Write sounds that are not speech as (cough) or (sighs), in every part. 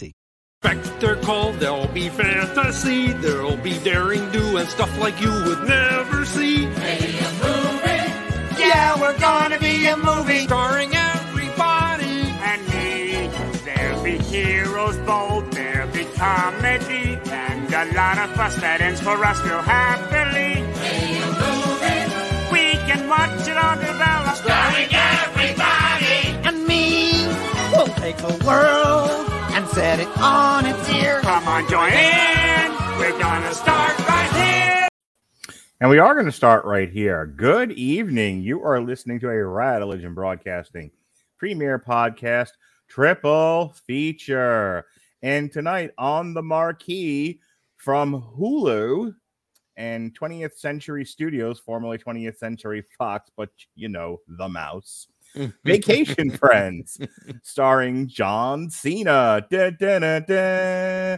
Expect their call, there'll be fantasy, there'll be daring do and stuff like you would never see. Be a movie. Yeah, we're gonna be a movie. Starring everybody and me. There'll be heroes bold, there'll be comedy, and a lot of fuss that ends for us real happily. Be a movie. We can watch it all develop. Starring everybody and me. We'll take the world and set it on its ear. Come on, join in. We're gonna start right here. And we are going to start right here. Good evening. You are listening to a Rad Religion Broadcasting premiere podcast, triple feature. And tonight on the marquee from Hulu and 20th Century Studios, formerly 20th Century Fox, but you know, the mouse. (laughs) Vacation (laughs) Friends, starring John Cena. Da, da, da,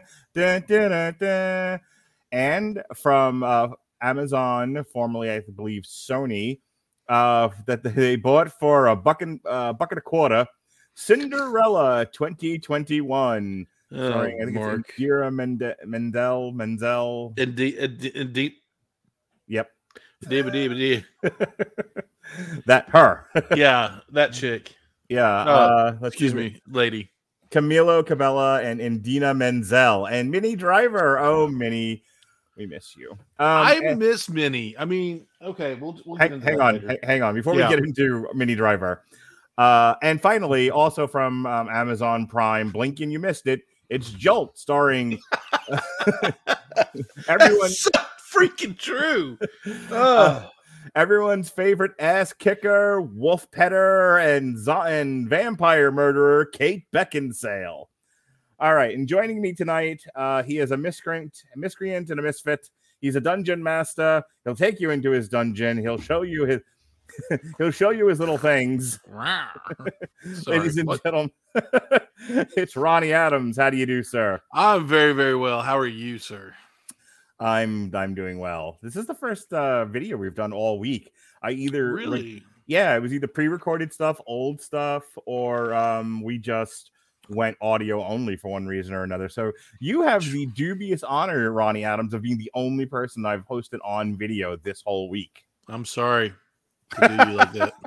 And from uh, Amazon, formerly, I believe, Sony, uh, that they bought for a bucket, uh, bucket a quarter. Cinderella 2021. Oh, starring, I think Mark. it's Indira Mende- Mendel, Menzel. Indeed, indeed, indeed. Yep. Indeed, (laughs) (laughs) that her. (laughs) yeah, that chick. Yeah. Uh, Uh, excuse me, lady. Camila Cabello and Indina Menzel and Minnie Driver. Oh, Minnie, we miss you. Um, I and- miss Minnie. I mean, okay, we'll, we'll get hang, hang on, hang- on. Before Yeah. we get into Minnie Driver, uh, and finally, also from um, Amazon Prime, blinking you missed it. It's Jolt, starring (laughs) everyone. So freaking true. Uh, everyone's favorite ass kicker, wolf petter, and zo- and vampire murderer, Kate Beckinsale. All right, and joining me tonight, uh, he is a miscreant, a miscreant, and a misfit. He's a dungeon master. He'll take you into his dungeon. He'll show you his. (laughs) he'll show you his little things. (laughs) Sorry, (laughs) Ladies and what? gentlemen, it's Ronnie Adams. How do you do, sir? I'm very, very well. How are you, sir? I'm I'm doing well. This is the first uh, video we've done all week. I either like, Really? yeah, it was either pre-recorded stuff, old stuff, or um, we just went audio only for one reason or another. So you have the dubious honor, Ronnie Adams, of being the only person I've hosted on video this whole week. I'm sorry to do you like that. (laughs)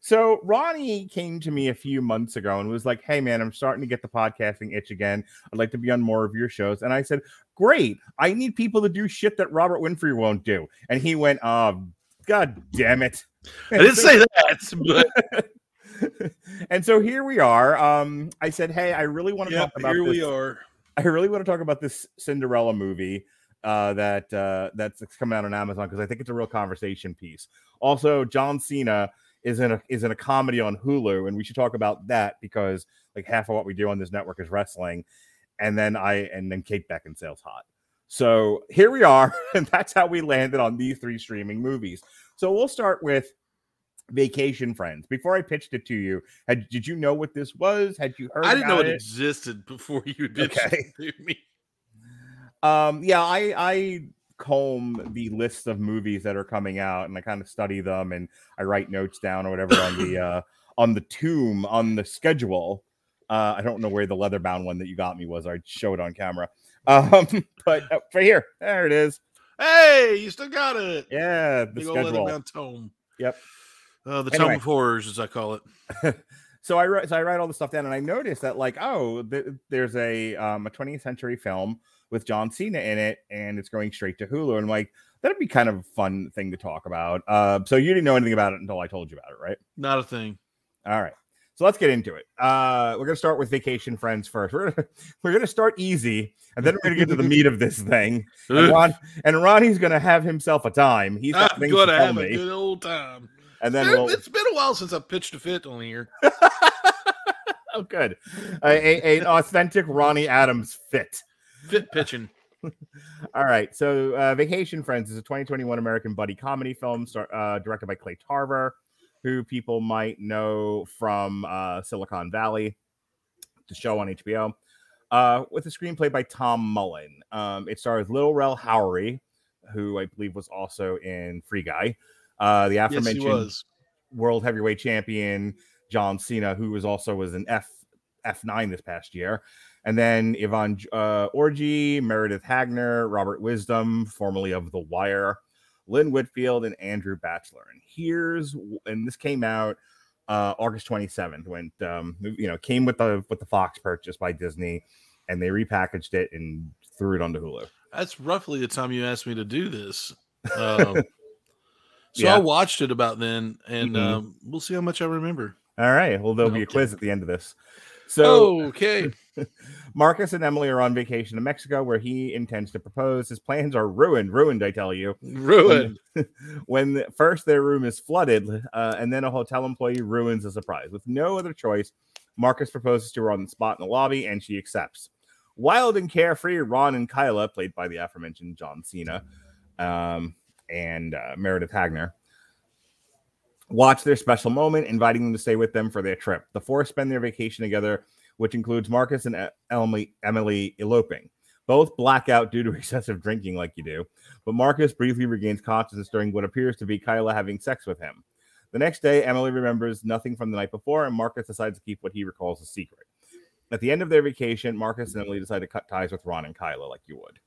So Ronnie came to me a few months ago and was like, "Hey man, I'm starting to get the podcasting itch again. I'd like to be on more of your shows." And I said, "Great. I need people to do shit that Robert Winfrey won't do." And he went, "Oh, god damn it." I didn't (laughs) say that, (laughs) and so here we are. Um, I said, "Hey, I really want to Yep, talk about here this. we are. I really want to talk about this Cinderella movie uh, that uh, that's coming out on Amazon because I think it's a real conversation piece. Also, John Cena is in a is in a comedy on Hulu, and we should talk about that because like half of what we do on this network is wrestling, and then I and then Kate Beckinsale's hot. So here we are, (laughs) and that's how we landed on these three streaming movies. So we'll start with Vacation Friends. Before I pitched it to you, had did you know what this was? Had you heard? I didn't know it it? existed before you did Okay. to me. (laughs) Um, yeah, I I comb the list of movies that are coming out and I kind of study them and I write notes down or whatever on the (coughs) uh on the tomb on the schedule. Uh I don't know where the leather bound one that you got me was. I show it on camera. Um, (laughs) but uh, for here, there it is. Hey, you still got it. Yeah, the Big old leather schedule. bound tome. Yep. Uh, the Anyway. tome of horrors, as I call it. (laughs) so I write, so I write all the stuff down, and I noticed that like, oh, th- there's a um a 20th century film with John Cena in it, and it's going straight to Hulu, and I'm like that'd be kind of a fun thing to talk about. Uh, so you didn't know anything about it until I told you about it, right? Not a thing. All right. So let's get into it. Uh, we're gonna start with vacation friends first. We're gonna, (laughs) we're gonna start easy, and then we're gonna get to the meat of this thing. And, Ron, and Ronnie's gonna have himself a time. He's got I'm things gonna have me, a good old time. and then we'll. It's been a while since I pitched a fit on here. (laughs) Oh, good. A, a- an authentic Ronnie Adams fit. Fit pitching. (laughs) All right. So, uh, Vacation Friends is a 2021 American buddy comedy film star- uh, directed by Clay Tarver, who people might know from uh, Silicon Valley, the show on HBO, uh, with a screenplay by Tom Mullen. Um, it stars Little Rel Howery, who I believe was also in Free Guy, uh, the aforementioned was. world heavyweight champion John Cena, who was also was an F F9 this past year. And then Yvonne uh, Orji, Meredith Hagner, Robert Wisdom, formerly of The Wire, Lynn Whitfield, and Andrew Batchelor. And here's and this came out uh, August 27th when um, you know came with the with the Fox purchase by Disney, and they repackaged it and threw it onto Hulu. That's roughly the time you asked me to do this. (laughs) Um, so Yeah. I watched it about then, and Mhm. um, we'll see how much I remember. All right. Well, there'll be a quiz at the end of this. So okay, Marcus and Emily are on vacation to Mexico where he intends to propose. His plans are ruined, ruined, I tell you. ruined. When (laughs) the- first their room is flooded, uh, and then a hotel employee ruins the surprise. With no other choice, Marcus proposes to her on the spot in the lobby, and she accepts. Wild and carefree, Ron and Kyla, played by the aforementioned John Cena um, and uh, Meredith Hagner, watch their special moment, inviting them to stay with them for their trip. The four spend their vacation together, which includes Marcus and Emily, Emily eloping. Both black out due to (laughs) excessive drinking, like you do, but Marcus briefly regains consciousness during what appears to be Kyla having sex with him. The next day, Emily remembers nothing from the night before, and Marcus decides to keep what he recalls a secret. At the end of their vacation, Marcus and Emily decide to cut ties with Ron and Kyla, like you would.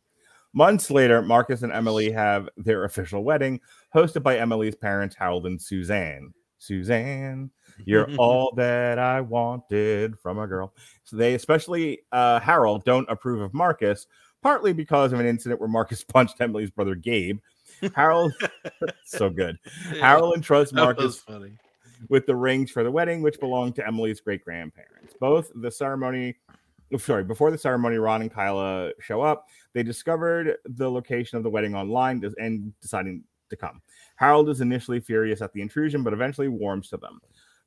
Months later, Marcus and Emily have their official wedding, hosted by Emily's parents, Harold and Suzanne. Suzanne, you're (laughs) all that I wanted from a girl. So they, especially uh, Harold, don't approve of Marcus, partly because of an incident where Marcus (laughs) punched Emily's brother Gabe. Harold, (laughs) so good. Harold entrusts Marcus funny. with the rings for the wedding, which belonged to Emily's great grandparents. Both the ceremony, sorry, before the ceremony, Ron and Kyla show up. They discovered the location of the wedding online and deciding to come. Harold is initially furious at the intrusion, but eventually warms to them.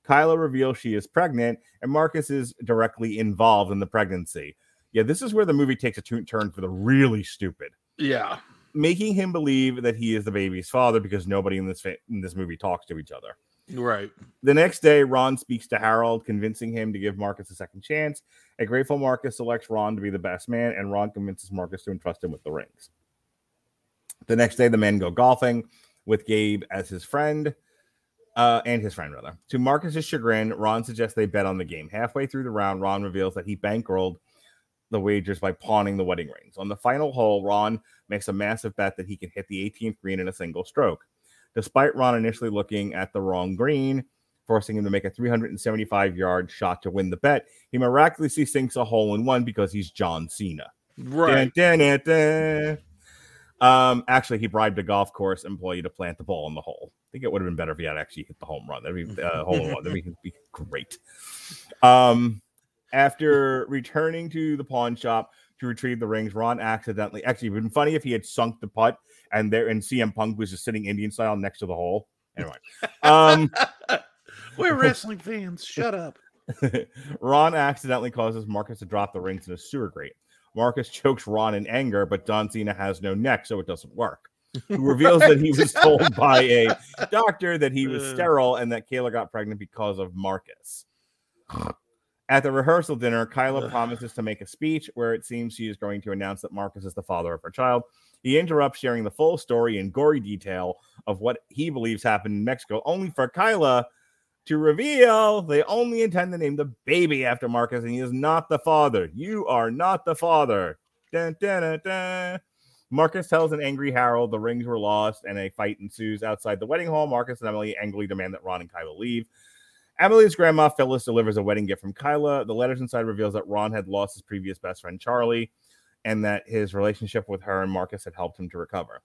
Kyla reveals she is pregnant, and Marcus is directly involved in the pregnancy. Yeah, this is where the movie takes a turn for the really stupid Yeah, making him believe that he is the baby's father because nobody in this fa- in this movie talks to each other. right. The next day, Ron speaks to Harold, convincing him to give Marcus a second chance. A grateful Marcus selects Ron to be the best man, and Ron convinces Marcus to entrust him with the rings. The next day, the men go golfing with Gabe as his friend, uh, and his friend, rather. To Marcus's chagrin, Ron suggests they bet on the game. Halfway through the round, Ron reveals that he bankrolled the wagers by pawning the wedding rings. On the final hole, Ron makes a massive bet that he can hit the 18th green in a single stroke. Despite Ron initially looking at the wrong green, forcing him to make a 375 yard shot to win the bet, he miraculously sinks a hole in one because he's John Cena. Right. Dun, dun, dun. Um, actually, he bribed a golf course employee to plant the ball in the hole. I think it would have been better if he had actually hit the home run. That'd be uh, (laughs) in one. That'd be, be great. Um, after returning to the pawn shop to retrieve the rings, Ron accidentally actually it would have been funny if he had sunk the putt and there and CM Punk was just sitting Indian style next to the hole. Anyway, um, (laughs) We're wrestling fans. Shut up. (laughs) Ron accidentally causes Marcus to drop the rings in a sewer grate. Marcus chokes Ron in anger, but John Cena has no neck, so it doesn't work. He reveals that he was told (laughs) by a doctor that he was sterile and that Kyla got pregnant because of Marcus. At the rehearsal dinner, Kyla promises to make a speech where it seems she is going to announce that Marcus is the father of her child. He interrupts, sharing the full story in gory detail of what he believes happened in Mexico, only for Kyla to reveal they only intend to name the baby after Marcus, and he is not the father. You are not the father. Dun, dun, dun. Marcus tells an angry Harold the rings were lost, and a fight ensues outside the wedding hall. Marcus and Emily angrily demand that Ron and Kyla leave. Emily's grandma Phyllis delivers a wedding gift from Kyla. The letters inside reveals that Ron had lost his previous best friend Charlie, and that his relationship with her and Marcus had helped him to recover.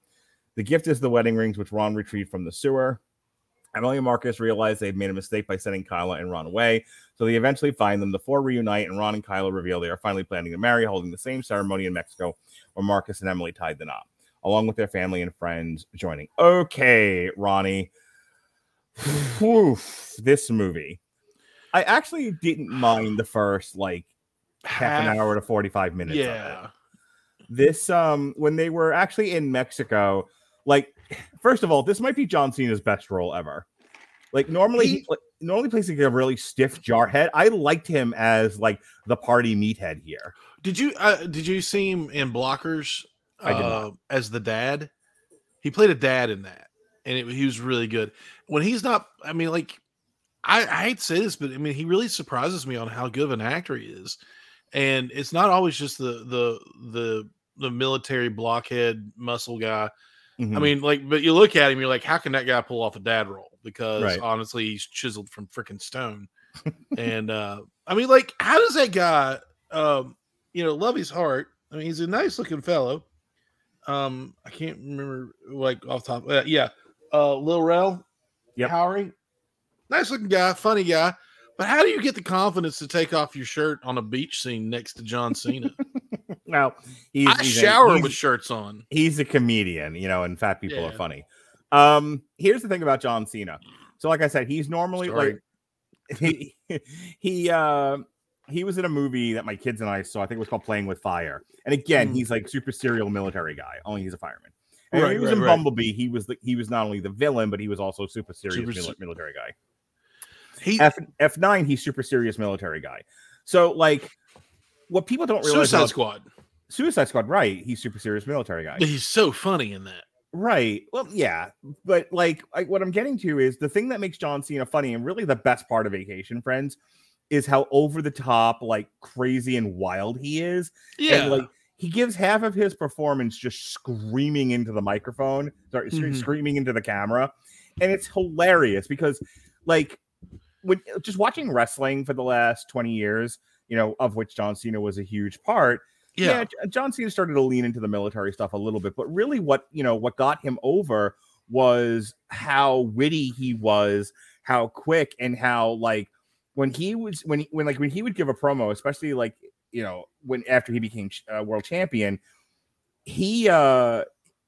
The gift is the wedding rings, which Ron retrieved from the sewer. Emily and Marcus realize they've made a mistake by sending Kyla and Ron away, so they eventually find them. The four reunite, and Ron and Kyla reveal they are finally planning to marry, holding the same ceremony in Mexico where Marcus and Emily tied the knot, along with their family and friends joining. Okay, Ronnie. (sighs) Whew, this movie. I actually didn't mind the first like half an hour to 45 minutes. of it Yeah. this um when they were actually in Mexico, like first of all, this might be John Cena's best role ever. Like normally he, He- normally plays like a really stiff jarhead. I liked him as like the party meathead here. Did you uh, did you see him in Blockers I did not. uh, as the dad? He played a dad in that, and it, he was really good. When he's not, I mean, like I, I hate to say this, but I mean, he really surprises me on how good of an actor he is. And it's not always just the the the the military blockhead muscle guy. I Mhm. mean, like, but you look at him, you're like, how can that guy pull off a dad role? Because Right. honestly, he's chiseled from freaking stone. and uh I mean, like, how does that guy um you know love his heart? I mean, he's a nice looking fellow. Um, I can't remember like off top. Uh, yeah, uh Lil Rel, Yep. Howery, nice looking guy, funny guy. But how do you get the confidence to take off your shirt on a beach scene next to John Cena? (laughs) now he's, I he's a- shower he's- with shirts on. he's a comedian, you know, and fat people are funny. Um, here's the thing about John Cena. So, like I said, he's normally Sorry. like (laughs) he he uh he was in a movie that my kids and I saw. I think it was called Playing with Fire. And again, Mm. he's like super serial military guy. Only he's a fireman. And Right, he was right, in right. Bumblebee. He was the, he was not only the villain, but he was also super serious Super mili- military guy. He F F nine, he's super serious military guy. So like, what people don't realize Suicide about Squad. Suicide Squad, right? He's super serious military guy. He's so funny in that. Right. Well, yeah, but like, I, what I'm getting to is the thing that makes John Cena funny, and really the best part of Vacation Friends, is how over the top, like crazy and wild he is. Yeah, And like, he gives half of his performance just screaming into the microphone, sorry, Mhm. screaming into the camera, and it's hilarious because, like, when just watching wrestling for the last 20 years, you know, of which John Cena was a huge part yeah, J- John Cena started to lean into the military stuff a little bit, but really what you know what got him over was how witty he was, how quick, and how like when he was when he, when like when he would give a promo, especially like you know when after he became uh, world champion, he uh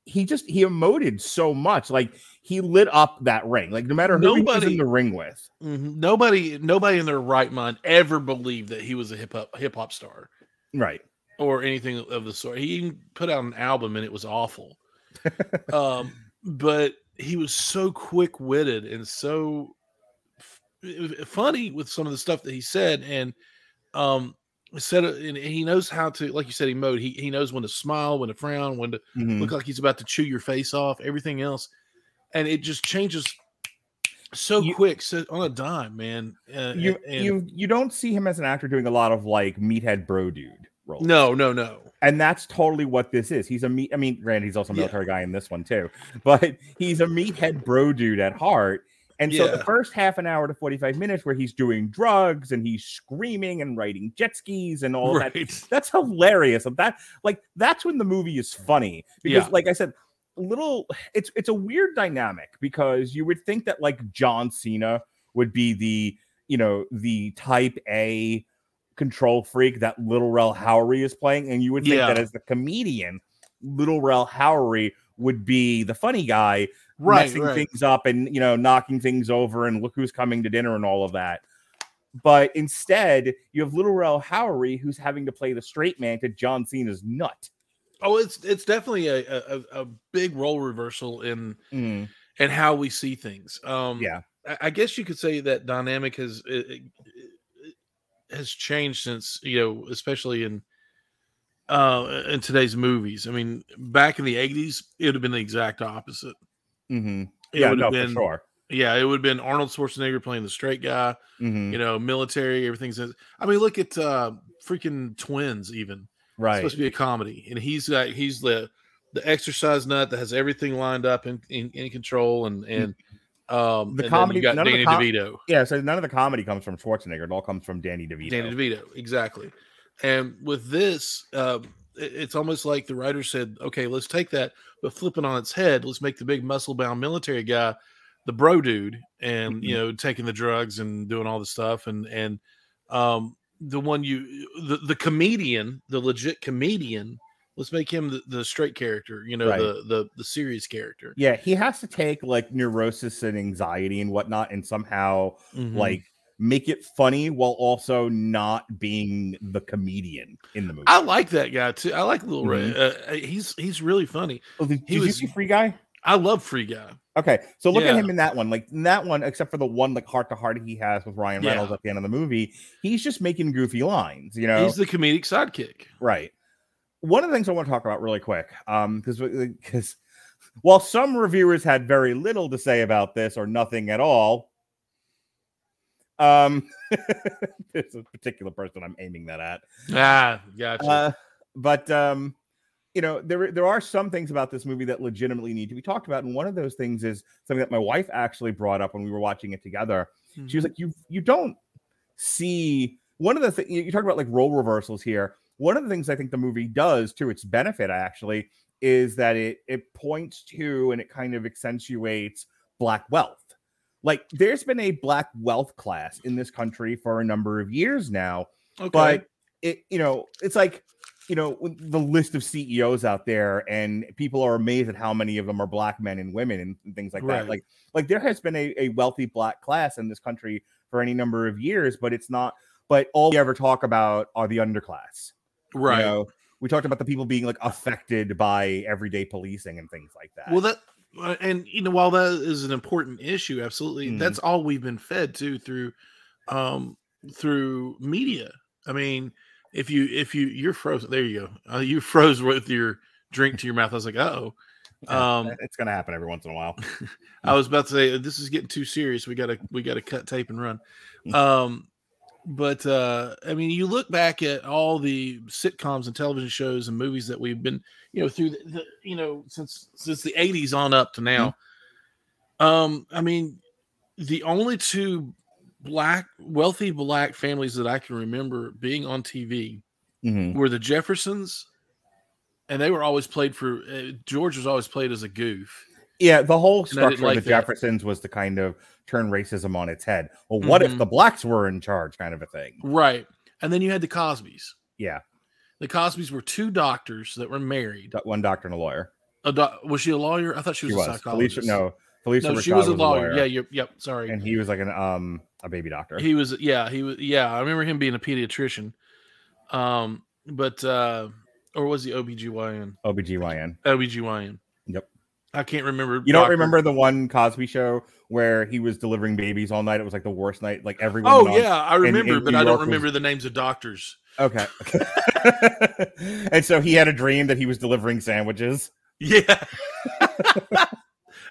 he just he emoted so much, like he lit up that ring, like no matter who he was Nobody- in the ring with, Mhm. nobody, nobody in their right mind ever believed that he was a hip hop hip hop star right? Or anything of the sort. He even put out an album and it was awful. (laughs) um, but he was so quick witted and so f- funny with some of the stuff that he said, and um, said and he knows how to, like you said, emote. He he knows when to smile, when to frown, when to Mhm. look like he's about to chew your face off, everything else, and it just changes so You- quick, so on a dime, man. Uh, You and- you you don't see him as an actor doing a lot of like meathead bro dude no, no, no. and that's totally what this is. He's a meat. I mean, granted, he's also a Yeah. military guy in this one too, but he's a meathead bro dude at heart. And so the first half an hour to forty five minutes, where he's doing drugs and he's screaming and riding jet skis and all that. That's hilarious. That like that's when the movie is funny because, Yeah. like I said, little it's it's a weird dynamic because you would think that like John Cena would be the you know the type A control freak that Little Rel Howery is playing, and you would think that as the comedian, Little Rel Howery would be the funny guy, Right, messing right. things up and you know knocking things over and look who's coming to dinner and all of that. But instead, you have Little Rel Howery who's having to play the straight man to John Cena's nut. Oh, it's it's definitely a, a a- big role reversal in Mm, and how we see things. Um, yeah, I, I guess you could say that dynamic has has changed since you know, especially in uh in today's movies. I mean, back in the eighties, it would have been the exact opposite. hmm It yeah, would no, have for sure. yeah, it would have been Arnold Schwarzenegger playing the straight guy. Mhm, You know, military, everything's. I mean, look at uh freaking twins. Even It's Right. supposed to be a comedy, and he's got he's the the exercise nut that has everything lined up and in, in, control, and and Um, The comedy- you got none of the com- DeVito. Yeah, so none of the comedy comes from Schwarzenegger. It all comes from Danny DeVito. Danny DeVito, exactly. And with this, uh, it's almost like the writer said, "Okay, let's take that, but flip it on its head. Let's make the big muscle-bound military guy the bro dude, and you know, taking the drugs and doing all the stuff, and and um, the one you, the the comedian, the legit comedian. Let's make him the, the straight character. You know, Right. the the the serious character. Yeah, he has to take like neurosis and anxiety and whatnot and somehow Mhm. like make it funny while also not being the comedian in the movie. I like that guy too. I like Lil Rel. Mhm. Uh, he's he's really funny. Oh, did, he did you see Free Guy? I love Free Guy. Okay, so look at him in that one. Like in that one, except for the one like heart to heart he has with Ryan Reynolds Yeah. at the end of the movie, he's just making goofy lines. You know, He's the comedic sidekick. Right. One of the things I want to talk about really quick, um, because because while some reviewers had very little to say about this or nothing at all, um, (laughs) there's a particular person I'm aiming that at. Ah, gotcha. Uh, but um, you know, there there are some things about this movie that legitimately need to be talked about, and one of those things is something that my wife actually brought up when we were watching it together. She was like, "You you don't see one of the things you talk about like role reversals here. One of the things I think the movie does to its benefit actually is that it it points to and it kind of accentuates black wealth. Like there's been a black wealth class in this country for a number of years now, okay. but it you know it's like you know the list of CEOs out there and people are amazed at how many of them are black men and women and, things like Right. that like like there has been a, a wealthy black class in this country for any number of years but it's not but all we ever talk about are the underclass you right. know? we talked about the people being like affected by everyday policing and things like that Well, that uh, and you know, while that is an important issue, absolutely, Mhm. that's all we've been fed to through, um, through media. I mean, if you if you you're frozen, there you go. Uh, you (laughs) froze with your drink to your mouth. I was like, oh. Um, it's gonna happen every once in a while (laughs) I was about to say this is getting too serious. We gotta we gotta cut tape and run. Um, but uh, I mean, you look back at all the sitcoms and television shows and movies that we've been, you know, through the, the you know since since the '80s on up to now. Um, I mean, the only two black wealthy black families that I can remember being on TV Mhm. were the Jeffersons, and they were always played for uh, George was always played as a goof. Yeah, the whole structure like of the that. Jeffersons was to kind of turn racism on its head. Well, what if Mhm. the blacks were in charge, kind of a thing? Right. And then you had the Cosbys. Yeah, The Cosbys were two doctors that were married. one doctor and a lawyer. A doc- was she a lawyer? I thought she She was, was a psychologist. Phylicia. No, Phylicia. no, she Rashad was a lawyer. Yeah, you're, yep. Sorry. and he was like an um a baby doctor. he was. Yeah, he was. Yeah, I remember him being a pediatrician. Um, but uh, or was he OBGYN? OBGYN. OBGYN. I can't remember. You don't doctor- remember the one Cosby show where he was delivering babies all night? It was like the worst night. Like everyone. Oh yeah, I remember, in but New I don't York was- remember the names of doctors. Okay. (laughs) and so he had a dream that he was delivering sandwiches. Yeah. (laughs)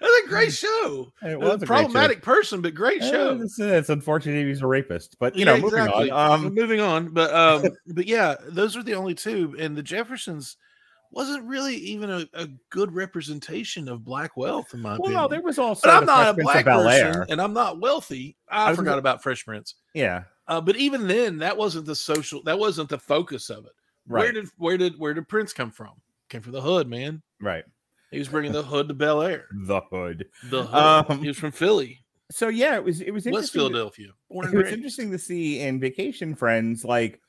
That's a great show. (laughs) It was a great show. problematic person, but great Eh, show. It's, it's unfortunate he's a rapist, but you Yeah, know, moving exactly. on. Um, moving on, but um, but yeah, those are the only two, and the Jeffersons wasn't really even a, a good representation of black wealth, in my well, opinion. no, there was also. but I'm not a Fresh of black person, and I'm not wealthy. I I, forgot about Fresh Prince. Yeah, Uh, but even then, that wasn't the social. That wasn't the focus of it. Where did where did where did Prince come from? Came from the hood, man. right. He was bringing the hood to Bel Air. The hood. The hood. Um, he was from Philly, So yeah, it was. It was West interesting. to- Philadelphia. Born (laughs) it was interesting to see in Vacation Friends, like,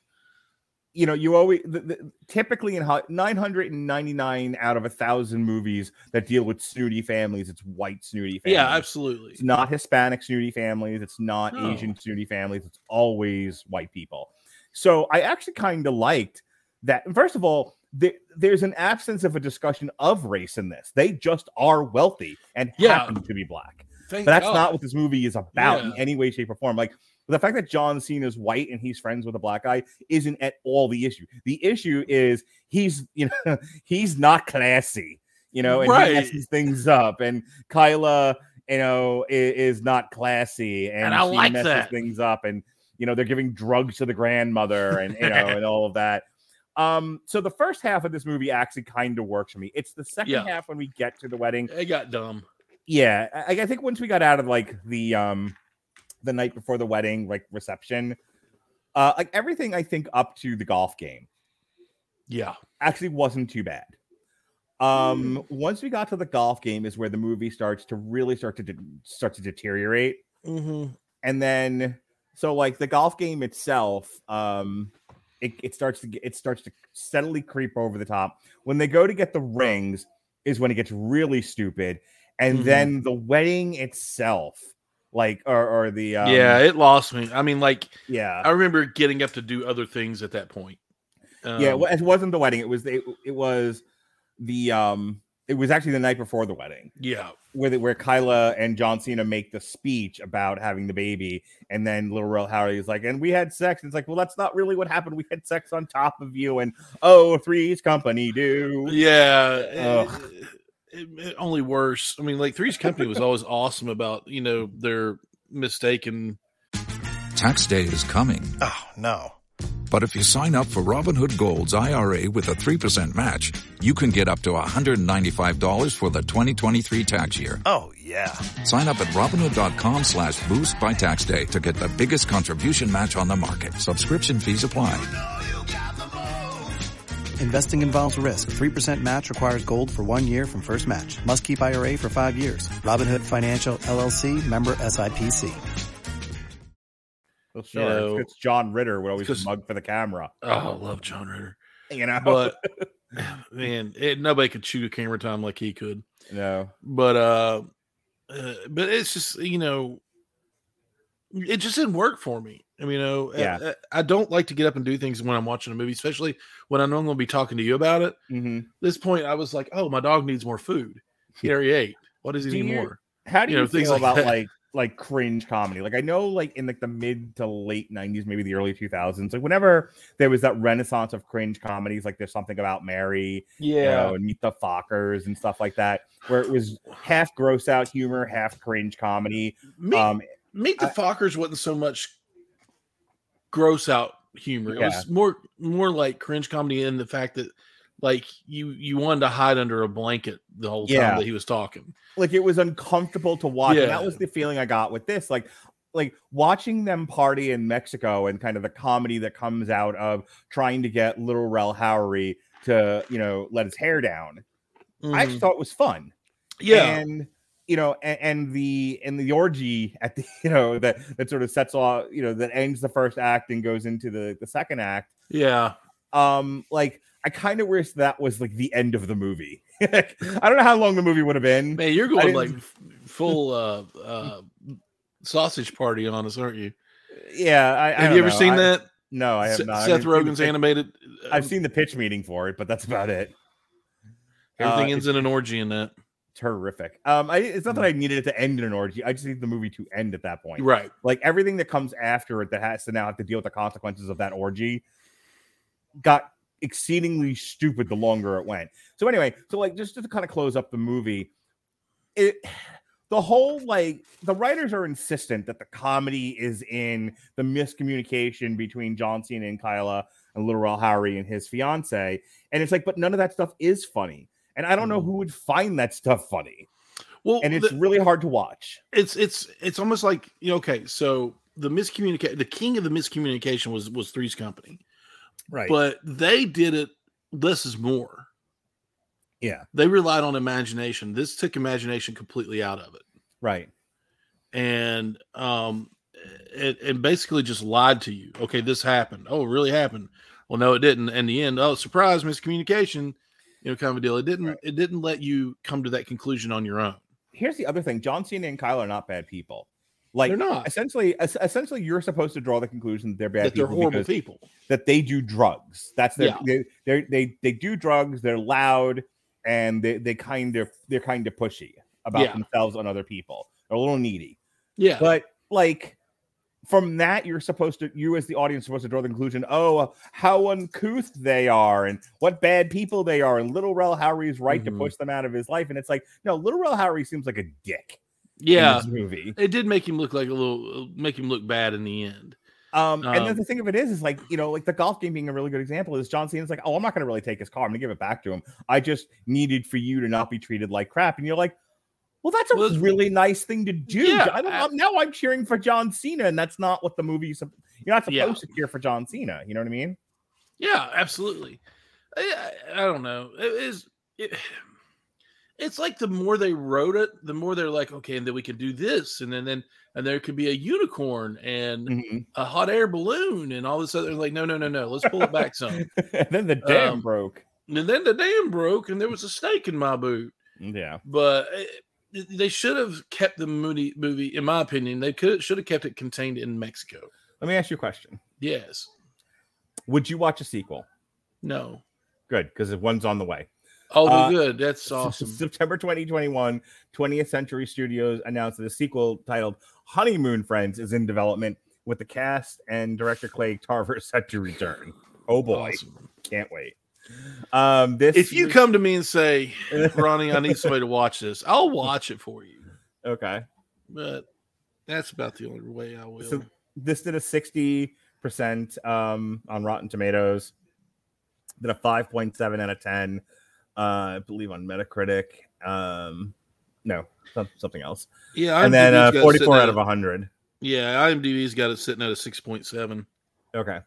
you know, you always the, the, typically in ho- 999 out of a thousand movies that deal with snooty families, it's white snooty families. Yeah, absolutely. It's not Hispanic snooty families. It's not No. Asian snooty families. It's always white people. So I actually kind of liked that. First of all, the, there's an absence of a discussion of race in this. They just are wealthy and Yeah. happen to be black. Thank But that's God. not what this movie is about in any way, shape, or form. Like the fact that John Cena's white and he's friends with a black guy isn't at all the issue. The issue is he's, you know, (laughs) he's not classy, you know, and he messes things up. And Kyla, you know, is, is not classy, and, And I she like messes that. things up. And you know, they're giving drugs to the grandmother, and you know, (laughs) and all of that. Um, so the first half of this movie actually kind of works for me. It's the second Yeah. half when we get to the wedding It got dumb. yeah, I, I think once we got out of like the um the night before the wedding, like reception, uh like everything I think up to the golf game Yeah. actually wasn't too bad. Um once we got to the golf game is where the movie starts to really start to de- start to deteriorate. Mm-hmm. And then so like the golf game itself, um it, it starts to get it starts to steadily creep over the top. When they go to get the rings is when it gets really stupid. And Mhm. then the wedding itself, like or, or the um, yeah, it lost me. I mean, like yeah I remember getting up to do other things at that point. yeah Um, well, it wasn't the wedding it was it, it was the um it was actually the night before the wedding yeah. where the, where Kyla and John Cena make the speech about having the baby and then little Real Howard is like and we had sex and it's like well that's not really what happened we had sex on top of you and oh three's company do Yeah. It- it- it- only worse. I mean, like Three's Company was always awesome about, you know, their mistaken. Tax day is coming. Oh, no. But if you sign up for Robinhood Gold's IRA with a 3% match, you can get up to $195 for the 2023 tax year. Oh, yeah. Sign up at Robinhood.com slash boost by tax day to get the biggest contribution match on the market. Subscription fees apply. Investing involves risk. 3% match requires gold for one year from first match. Must keep IRA for five years. Robinhood Financial LLC member SIPC. well, sure You it's- know, it's John Ritter would always because- mug for the camera Oh, I love John Ritter. you know But (laughs) (sighs) man, it, nobody could chew camera time like he could. no But uh, uh, but it's just you know, it just didn't work for me. I mean, you know, Yeah. I, I don't like to get up and do things when I'm watching a movie, especially when I know I'm going to be talking to you about it. Mhm. this point, I was like, oh, my dog needs more food. He already ate. What does he Do need you- more? How do you you, know, feel like about that. like like cringe comedy? Like I know like in like the mid to late '90s, maybe the early 2000s, like whenever there was that renaissance of cringe comedies, like there's something about Mary, you know, and Meet the Fockers and stuff like that, where it was half gross out humor, half cringe comedy. Meet, Um, Meet the I- Fockers wasn't so much gross out humor. It was more more like cringe comedy in the fact that like you you wanted to hide under a blanket the whole time Yeah. that he was talking. like it was uncomfortable to watch. And that was the feeling I got with this. Like, like watching them party in Mexico and kind of the comedy that comes out of trying to get little Rel Howery to, you know, let his hair down. I actually Mhm. thought it was fun. yeah. And you know, and, and the and the orgy at the (laughs) you know that that sort of sets off, you know, that ends the first act and goes into the the second act. yeah. Um, like I kind of wish that was like the end of the movie. (laughs) Like, I don't know how long the movie would have been. Man, you're going like full uh uh sausage party on us, aren't you? Yeah, I, I Have you ever know. seen I- that? No, I have Se- not. Seth seen the Rogen's pitch- animated. I've um, seen the pitch meeting for it, but that's about it. everything uh, ends in an orgy in that. Terrific. Um, I, it's not that I needed it to end in an orgy. I just need the movie to end at that point. Right. Like everything that comes after it that has to now have to deal with the consequences of that orgy got exceedingly stupid the longer it went. So anyway, so like just to kind of close up the movie, it (sighs) the whole like the writers are insistent that the comedy is in the miscommunication between John Cena and Kyla and Little Rel Howery and his fiance. And it's like, but none of that stuff is funny. And I don't know who would find that stuff funny. Well, And it's the- really hard to watch. it's it's it's almost like you know, okay, so the miscommunication, the king of the miscommunication was was Three's Company, Right. but they did it. Less is more. yeah. They relied on imagination. This took imagination completely out of it, Right. and um, it, and basically just lied to you. Okay, this happened. Oh, it really happened. Well, no, it didn't. In the end, oh, surprise, miscommunication. You know, kind of a deal. It didn't. It didn't let you come to that conclusion on your own. here's the other thing: John Cena and Kyla are not bad people. Like They're not. essentially, es- essentially, you're supposed to draw the conclusion that they're bad that they're people horrible people. that they do drugs. That's their Yeah. they, they they they do drugs. They're loud and they they kind of they're kind of pushy about Yeah. themselves and other people. They're a little needy. Yeah, But like from that, you're supposed to you as the audience are supposed to draw the conclusion. Oh, how uncouth they are, and what bad people they are, and Little Rel Howery's right Mhm. to push them out of his life. And it's like, no, Little Rel Howery seems like a dick. in yeah. this movie. It did make him look like a little, make him look bad in the end. Um, and then Um, the thing of it is, is like you know, like the golf game being a really good example is John Cena's like, oh, I'm not going to really take his car. I'm going to give it back to him. I just needed for you to not be treated like crap. And you're like, Well, that's a Well, really nice thing to do. Yeah, I don't, I- I'm, now I'm cheering for John Cena, and that's not what the movie's. You're not supposed Yeah. to cheer for John Cena. You know what I mean? Yeah, absolutely. I, I, I don't know. It is. It, (sighs) it's like the more they wrote it, the more they're like, okay, and then we can do this, and then then and there could be a unicorn and Mhm. a hot air balloon and all this other. Like, no, no, no, no. Let's pull it back some. (laughs) and then the dam Um, broke. And then the dam broke, and there was a snake in my boot. Yeah. But it, they should have kept the movie. Movie, in my opinion, they could should have kept it contained in Mexico. Let me ask you a question. Yes. Would you watch a sequel? No. Good, because one's on the way. Oh, Uh, good. That's (laughs) awesome. September 2021, 20th Century Studios announced that a sequel titled Honeymoon Friends is in development with the cast and director Clay Tarver (laughs) set to return. Oh boy, Awesome. can't wait. Um, this If you come to me and say, (laughs) Ronnie, I need somebody to watch this, I'll watch it for you. okay, But that's about the only way I will. So- this did a 60 percent um on Rotten Tomatoes, did a 5.7 out of 10, uh, I believe on Metacritic. Um, no, something else, yeah, and then IMDb's uh, 44 out at- of 100. Yeah, IMDb's got it sitting at a 6.7. Okay,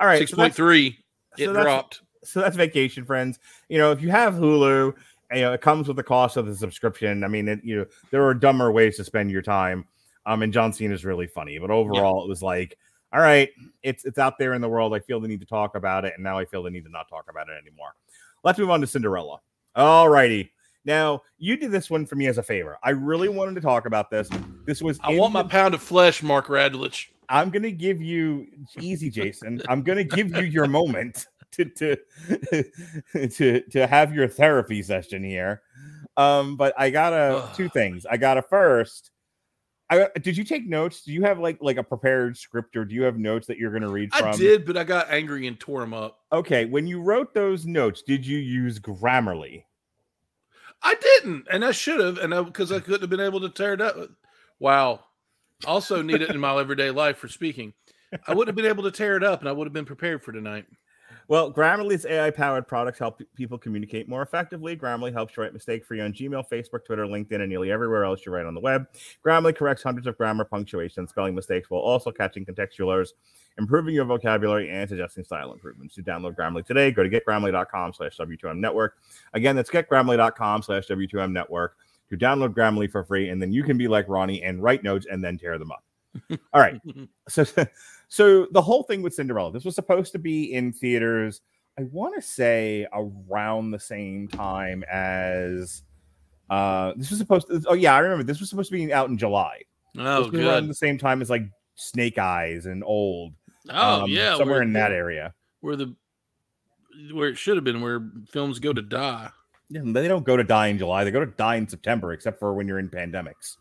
all right, so that's- 6.3. It so dropped. (laughs) so that's vacation friends. You know if you have hulu you know it comes with the cost of the subscription. I mean it, you know there are dumber ways to spend your time um and john cena is really funny but overall it was like all right it's it's out there in the world. I feel the need to talk about it and now i feel the need to not talk about it anymore. Let's move on to cinderella. All righty. Now you did this one for me as a favor. I really wanted to talk about this. This was I want my the- pound of flesh, Mark Radulich. I'm gonna give you easy, Jason. I'm gonna give you your moment to to to to have your therapy session here. Um, but I gotta two things. I gotta first. I did you take notes? Do you have like like a prepared script or do you have notes that you're gonna read from? I did, but I got angry and tore them up. Okay, when you wrote those notes, did you use Grammarly? I didn't, and I should have, and because I, couldn't have been able to tear it up. Wow. Also need it in my everyday life for speaking. I wouldn't have been able to tear it up, and I would have been prepared for tonight. Well, Grammarly's AI powered products help people communicate more effectively. Grammarly helps you write mistake free on Gmail, Facebook, Twitter, LinkedIn, and nearly everywhere else you write on the web. Grammarly corrects hundreds of grammar, punctuation, and spelling mistakes while also catching contextual errors, improving your vocabulary, and suggesting style improvements. To download Grammarly today, go to getgrammarly.com slash W2M network. Again, that's getgrammarly.com slash W2M network to download Grammarly for free. And then you can be like Ronnie and write notes and then tear them up. All right. (laughs) So, so the whole thing with Cinderella, this was supposed to be in theaters. I want to say around the same time as uh this was supposed to. Oh yeah, I remember this was supposed to be out in July. Oh, was around good. the same time as like Snake Eyes and Old. Oh, um, yeah. somewhere where- in that area. Where the where it should have been, where films go to die. Yeah, they don't go to die in July. They go to die in September, except for when you're in pandemics.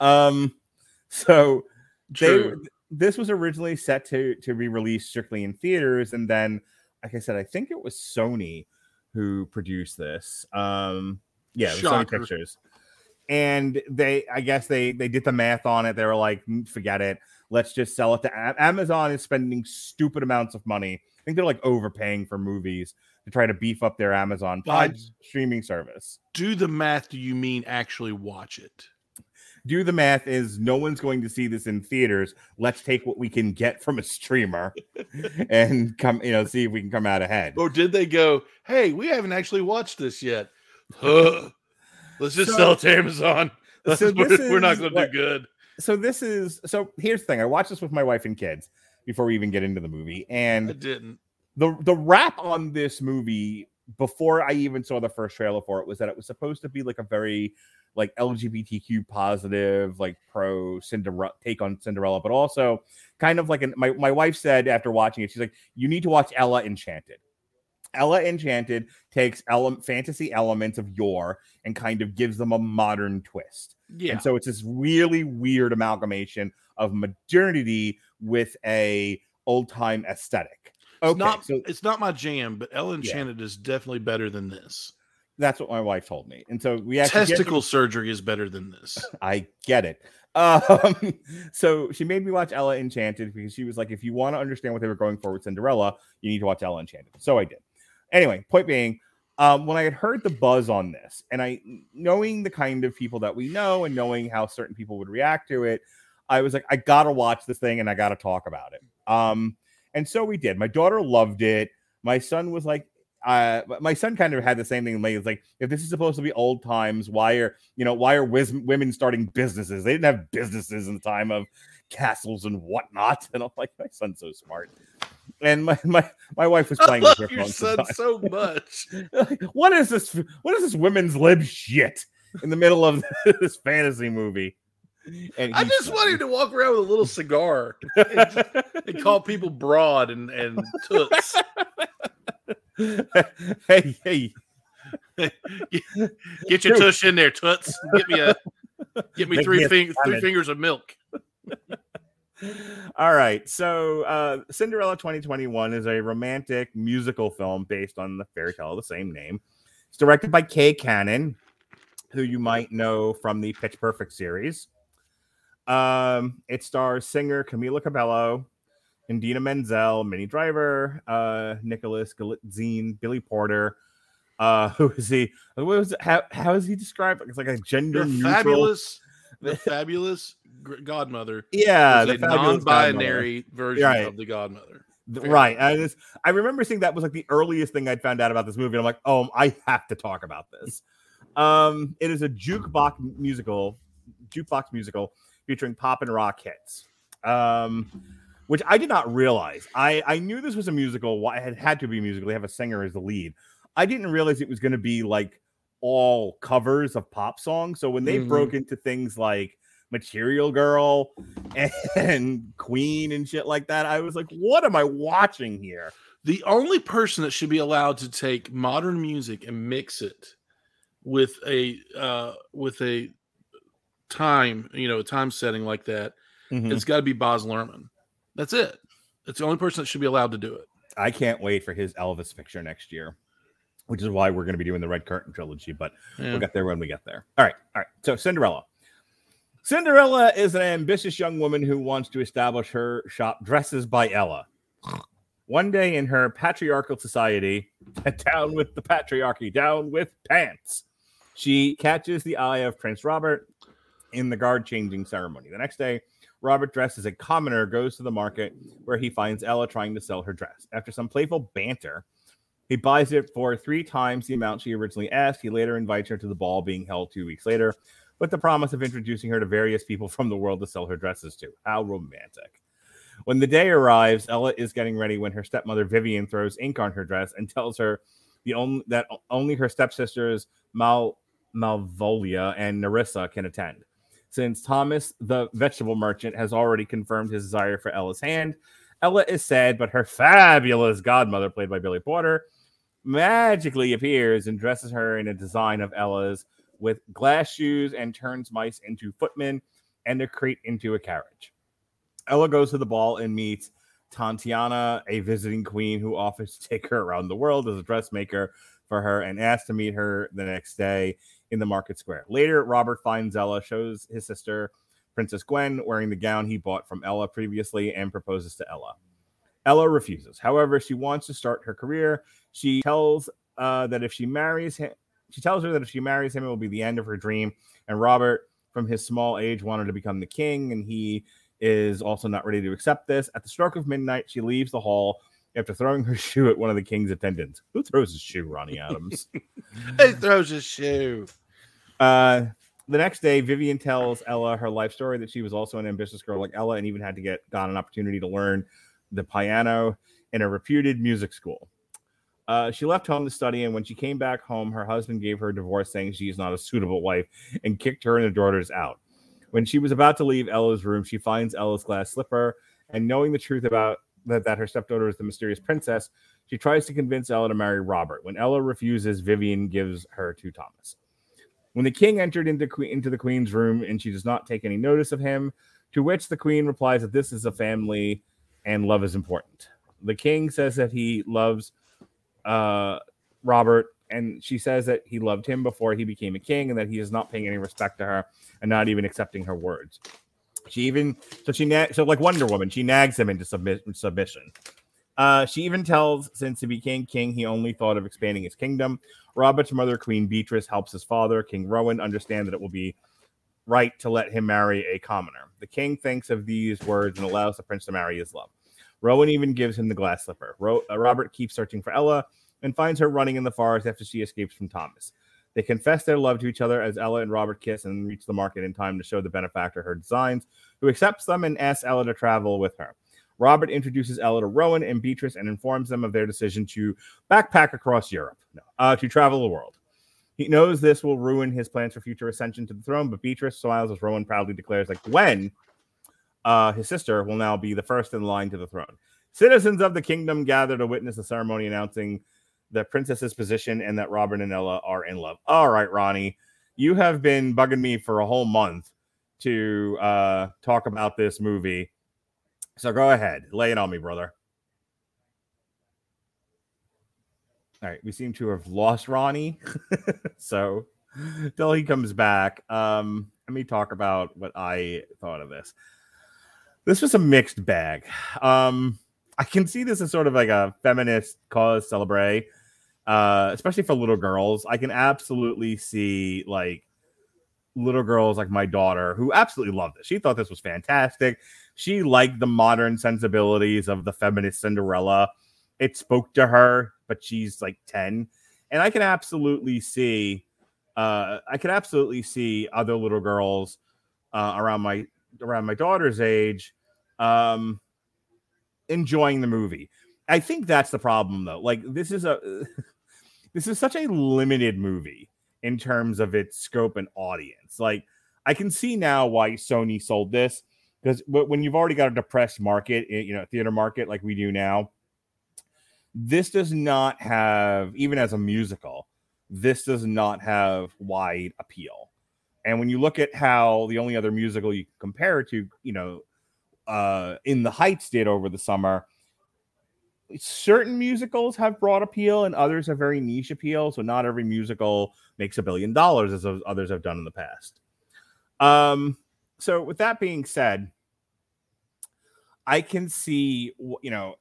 Um, (laughs) so they True. This was originally set to to be released strictly in theaters, and then, like I said, I think it was Sony who produced this. Um, yeah, Sony Pictures, and they, I guess they they did the math on it. They were like, "Mm, forget it. Let's just sell it to Am- Amazon. Is spending stupid amounts of money. I think they're like overpaying for movies to try to beef up their Amazon Prime streaming service. Do the math. Do you mean actually watch it? Do the math is no one's going to see this in theaters let's take what we can get from a streamer (laughs) and come you know see if we can come out ahead Or did they go, hey, we haven't actually watched this yet? (laughs) Huh. Let's just So- sell it to Amazon. (laughs) So this we're not going to do good. so this is so here's the thing i watched this with my wife and kids before we even get into the movie I and didn't. the the wrap on this movie before i even saw the first trailer for it was that it was supposed to be like a very like lgbtq positive like pro cinderella take on cinderella but also kind of like an my, my wife said after watching it she's like you need to watch ella enchanted ella enchanted takes ele- fantasy elements of yore and kind of gives them a modern twist Yeah. and so it's this really weird amalgamation of modernity with a old time aesthetic it's okay not so it's not my jam, but Yeah. Enchanted is definitely better than this. That's what my wife told me and so we actually Testicle surgery is better than this. (laughs) I get it. Um, (laughs) so she made me watch Ella Enchanted because she was like, if you want to understand what they were going for with Cinderella, you need to watch Ella Enchanted. So I did. Anyway, point being, Um, when I had heard the buzz on this, and I knowing the kind of people that we know, and knowing how certain people would react to it, I was like, I gotta watch this thing, and I gotta talk about it. Um, and so we did. My daughter loved it. My son was like, uh, my son kind of had the same thing. It's like, if this is supposed to be old times, why are you know why are women starting businesses? They didn't have businesses in the time of castles and whatnot. (laughs) And I'm like, my son's so smart. And my my, my wife was playing I love with her your phone son sometimes. so (laughs) much. Like, what is this? What is this women's lib shit in the middle of (laughs) this fantasy movie? And I just want him to walk around with a little cigar and, just- and call people broad and and toots. Hey, hey, Get your tush in there, toots. Get me a get me Make three me fing- three fingers of milk. All right. So, uh, Cinderella 2021 is a romantic musical film based on the fairy tale of the same name. It's directed by Kay Cannon, who you might know from the Pitch Perfect series. Um, it stars singer Camila Cabello, Idina Menzel, Minnie Driver, uh, Nicholas Galitzine, Billy Porter. Uh, (laughs) who is he? What was it? How, how is he described? It's like a gender The neutral. fabulous, the (laughs) fabulous godmother. Yeah, the fabulous godmother. non-binary version Right. of the godmother. Fair. Right. I, just, I remember seeing that was like the earliest thing I'd found out about this movie. And I'm like, oh, I have to talk about this. Um, it is a jukebox musical, jukebox musical featuring pop and rock hits. Um, which I did not realize. I, I knew this was a musical. Why it had had to be a musical. They have a singer as the lead. I didn't realize it was going to be like all covers of pop songs. So when they Mhm. broke into things like Material Girl and Queen and shit like that, I was like, what am I watching here? The only person that should be allowed to take modern music and mix it with a uh, with a time, you know, a time setting like that, Mhm. it's got to be Baz Luhrmann. That's it. It's the only person that should be allowed to do it. I can't wait for his Elvis picture next year, which is why we're going to be doing the Red Curtain trilogy. But Yeah. we'll get there when we get there. All right, all right. So Cinderella. Cinderella is an ambitious young woman who wants to establish her shop Dresses by Ella. One day in her patriarchal society, (laughs) down with the patriarchy, down with pants, she catches the eye of Prince Robert in the guard changing ceremony. The next day, Robert, dressed as a commoner, goes to the market where he finds Ella trying to sell her dress. After some playful banter, he buys it for three times the amount she originally asked. He later invites her to the ball being held two weeks later with the promise of introducing her to various people (laughs) from the world to sell her dresses to. How romantic. When the day arrives, Ella is getting ready when her stepmother Vivian throws ink on her dress and tells her the only that only her stepsisters Mal Malvolia and Narissa can attend. Since Thomas, the vegetable merchant, has already confirmed his desire for Ella's hand, Ella is sad, but her fabulous godmother, played by Billy Porter, magically appears and dresses her in a design of Ella's with glass shoes and turns mice into footmen and a crate into a carriage. Ella goes to the ball and meets Tatiana, a visiting queen who offers to take her around the world as a dressmaker for her and asks to meet her the next day in the market square. Later, Robert finds Ella, shows his sister, Princess Gwen, wearing the gown he bought from Ella previously, and proposes to Ella. Ella refuses. However, she wants to start her career. She tells uh, that if she marries him, she tells her that if she marries him, it will be the end of her dream. And Robert, from his small age, wanted to become the king, and he is also not ready to accept this. At the stroke of midnight, she leaves the hall after throwing her (laughs) shoe at one of the king's attendants. Who throws his shoe, Ronnie (laughs) Adams? He throws his shoe. Uh, the next day, Vivian tells Ella her life story that she was also an ambitious girl like Ella and even had to get got an opportunity to learn the piano in a reputed music school. Uh, she left home to study, and when she came back home, her husband gave her a divorce, saying she is not a suitable wife, and kicked her and her daughters out. When she was about to leave Ella's room, she finds Ella's glass slipper, and knowing the truth about that, her stepdaughter is the mysterious princess, she tries to convince Ella to marry Robert. When Ella refuses, Vivian gives her to Thomas. When the king entered into, into the queen's room and she does not take any notice of him, to which the queen replies that this is a family and love is important. The king says that he loves uh, Robert, and she says that he loved him before he became a king and that he is not paying any respect to her and not even accepting her words. She even so she nag so like Wonder Woman, she nags him into submit, submission. Uh, she even tells since he became king, he only thought of expanding his kingdom. Robert's mother, Queen Beatrice, helps his father, King Rowan, understand that it will be right to let him marry a commoner. The king thinks of these words and allows the prince to marry his love. Rowan even gives him the glass slipper. Ro- uh, Robert keeps searching for Ella and finds her running in the forest after she escapes from Thomas. They confess their love to each other as Ella and Robert kiss and reach the market in time to show the benefactor her designs, who accepts them and asks Ella to travel with her. Robert introduces Ella to Rowan and Beatrice and informs them of their decision to backpack across Europe, no, uh, to travel the world. He knows this will ruin his plans for future ascension to the throne, but Beatrice smiles as Rowan proudly declares that Gwen, uh, his sister, will now be the first in line to the throne. Citizens of the kingdom gather to witness the ceremony announcing the princess's position and that Robert and Ella are in love. All right, Ronnie, you have been bugging me for a whole month to uh, talk about this movie. So go ahead, lay it on me, brother. All right, we seem to have lost Ronnie. (laughs) so till he comes back, um, let me talk about what I thought of this. This was a mixed bag. Um, I can see this as sort of like a feminist cause celebrate, uh, especially for little girls. I can absolutely see like little girls like my daughter who absolutely loved this. She thought this was fantastic. She liked the modern sensibilities of the feminist Cinderella. It spoke to her, but she's like 10. And I can absolutely see uh I can absolutely see other little girls uh around my around my daughter's age um enjoying the movie. I think that's the problem though. Like this is a (laughs) this is such a limited movie in terms of its scope and audience. Like I can see now why Sony sold this because when you've already got a depressed market, eh, you know, theater market like we do now, this does not have even as a musical, this does not have wide appeal. And when you look at how the only other musical you compare it to, you know, uh, in the Heights did over the summer, certain musicals have broad appeal and others have very niche appeal. So not every musical makes a billion dollars as others have done in the past. Um, so with that being said, I can see, you know,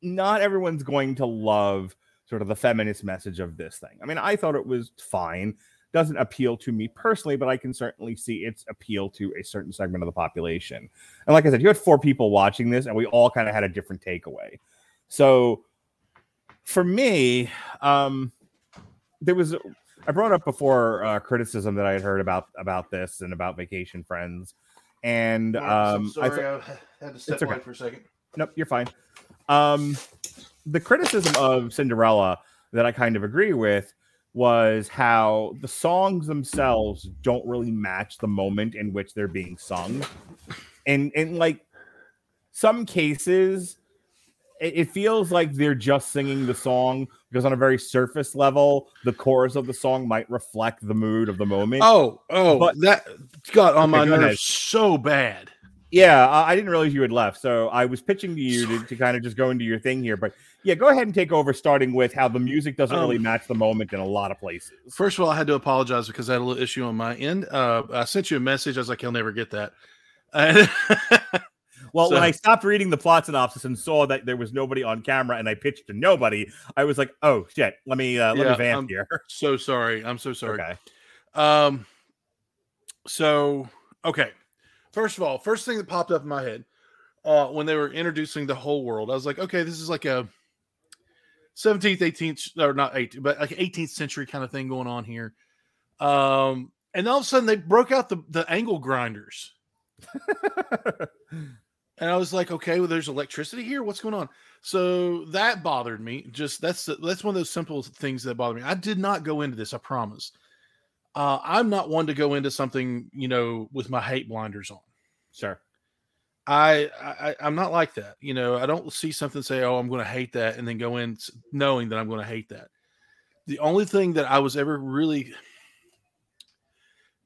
not everyone's going to love sort of the feminist message of this thing. I mean, I thought it was fine. Doesn't appeal to me personally, but I can certainly see its appeal to a certain segment of the population. And like I said, you had four people watching this, and we all kind of had a different takeaway. So for me, um, there was I brought up before uh, criticism that I had heard about about this and about Vacation Friends, and um, sorry, I, th- I had to step away okay. for a second. Nope, you're fine. Um, the criticism of Cinderella that I kind of agree with was how the songs themselves don't really match the moment in which they're being sung. And in like some cases, it feels like they're just singing the song because on a very surface level, the chorus of the song might reflect the mood of the moment. Oh, oh, but that got on okay, my nerves so bad. Yeah, I didn't realize you had left, so I was pitching to you to, to, kind of just go into your thing here. But yeah, go ahead and take over, starting with how the music doesn't um, really match the moment in a lot of places. First of all, I had to apologize because I had a little issue on my end. Uh, I sent you a message. I was like, "He'll never get that." (laughs) well, so, when I stopped reading the plot synopsis and saw that there was nobody on camera, and I pitched to nobody, I was like, "Oh shit, let me uh, let yeah, me vamp I'm here." (laughs) So sorry. I'm so sorry. Okay. Um. So okay First of all, first thing that popped up in my head uh, when they were introducing the whole world, I was like, okay, this is like a 17th, 18th, or not 18th, but like 18th century kind of thing going on here. Um, and all of a sudden they broke out the, the angle grinders. (laughs) and I was like, okay, well, there's electricity here. What's going on? So that bothered me. Just that's that's one of those simple things that bother me. I did not go into this, I promise. Uh, I'm not one to go into something, you know, with my hate blinders on. Sure. I, I I'm not like that. You know, I don't see something say, "Oh, I'm going to hate that," and then go in knowing that I'm going to hate that. The only thing that I was ever really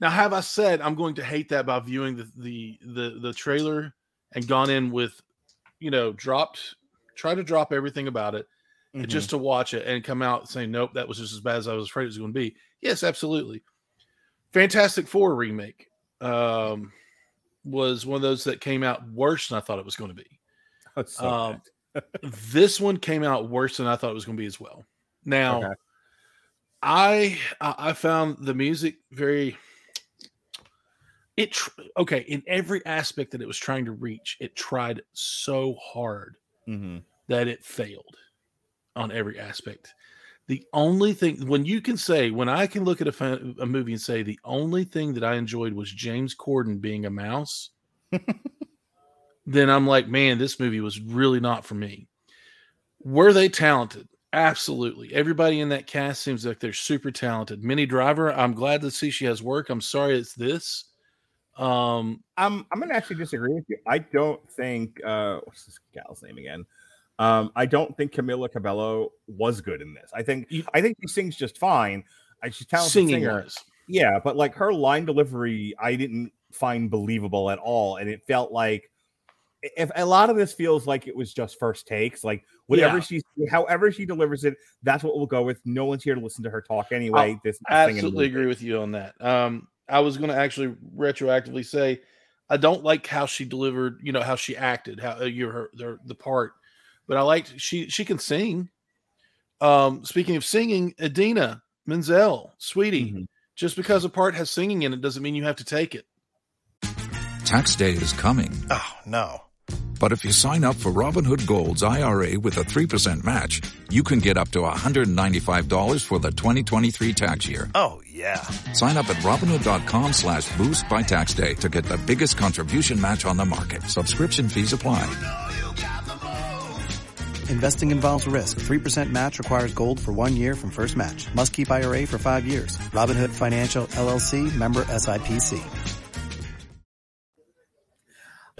now have I said I'm going to hate that by viewing the the the, the trailer and gone in with, you know, dropped try to drop everything about it mm-hmm. just to watch it and come out saying, "Nope, that was just as bad as I was afraid it was going to be." Yes, absolutely. Fantastic Four remake um, was one of those that came out worse than I thought it was going to be. (laughs) so um, (laughs) this one came out worse than I thought it was going to be as well. Now, Okay. I I found the music very it tr- okay in every aspect that it was trying to reach. It tried so hard Mm-hmm. that it failed on every aspect. The only thing when you can say when I can look at a, fa- a movie and say the only thing that I enjoyed was James Corden being a mouse, then I'm like, man, this movie was really not for me. Were they talented? Absolutely. Everybody in that cast seems like they're super talented. Minnie Driver, I'm glad to see she has work. I'm sorry it's this. Um, I'm I'm gonna actually disagree with you. I don't think uh what's this gal's name again? Um, I don't think Camila Cabello was good in this. I think I think she sings just fine. I she's a talented singing singer. wise. Yeah, but like her line delivery, I didn't find believable at all, and it felt like if a lot of this feels like it was just first takes, like whatever Yeah. she's, however she delivers it, that's what we'll go with. No one's here to listen to her talk anyway. this is a absolutely agree with you on that. Um, I was going to actually retroactively say I don't like how she delivered, you know, how she acted, how uh, you her the, the part, but I liked she she can sing. Um, speaking of singing, Adina Menzel, sweetie, Mhm. just because a part has singing in it doesn't mean you have to take it. Tax day is coming. Oh, no. But if you sign up for Robinhood Gold's IRA with a 3% match, you can get up to $195 for the 2023 tax year. Oh, yeah. Sign up at Robinhood.com slash boost by tax day to get the biggest contribution match on the market. Subscription fees apply. Investing involves risk. 3% match requires gold for one year from first match. Must keep IRA for five years. Robinhood Financial LLC member SIPC.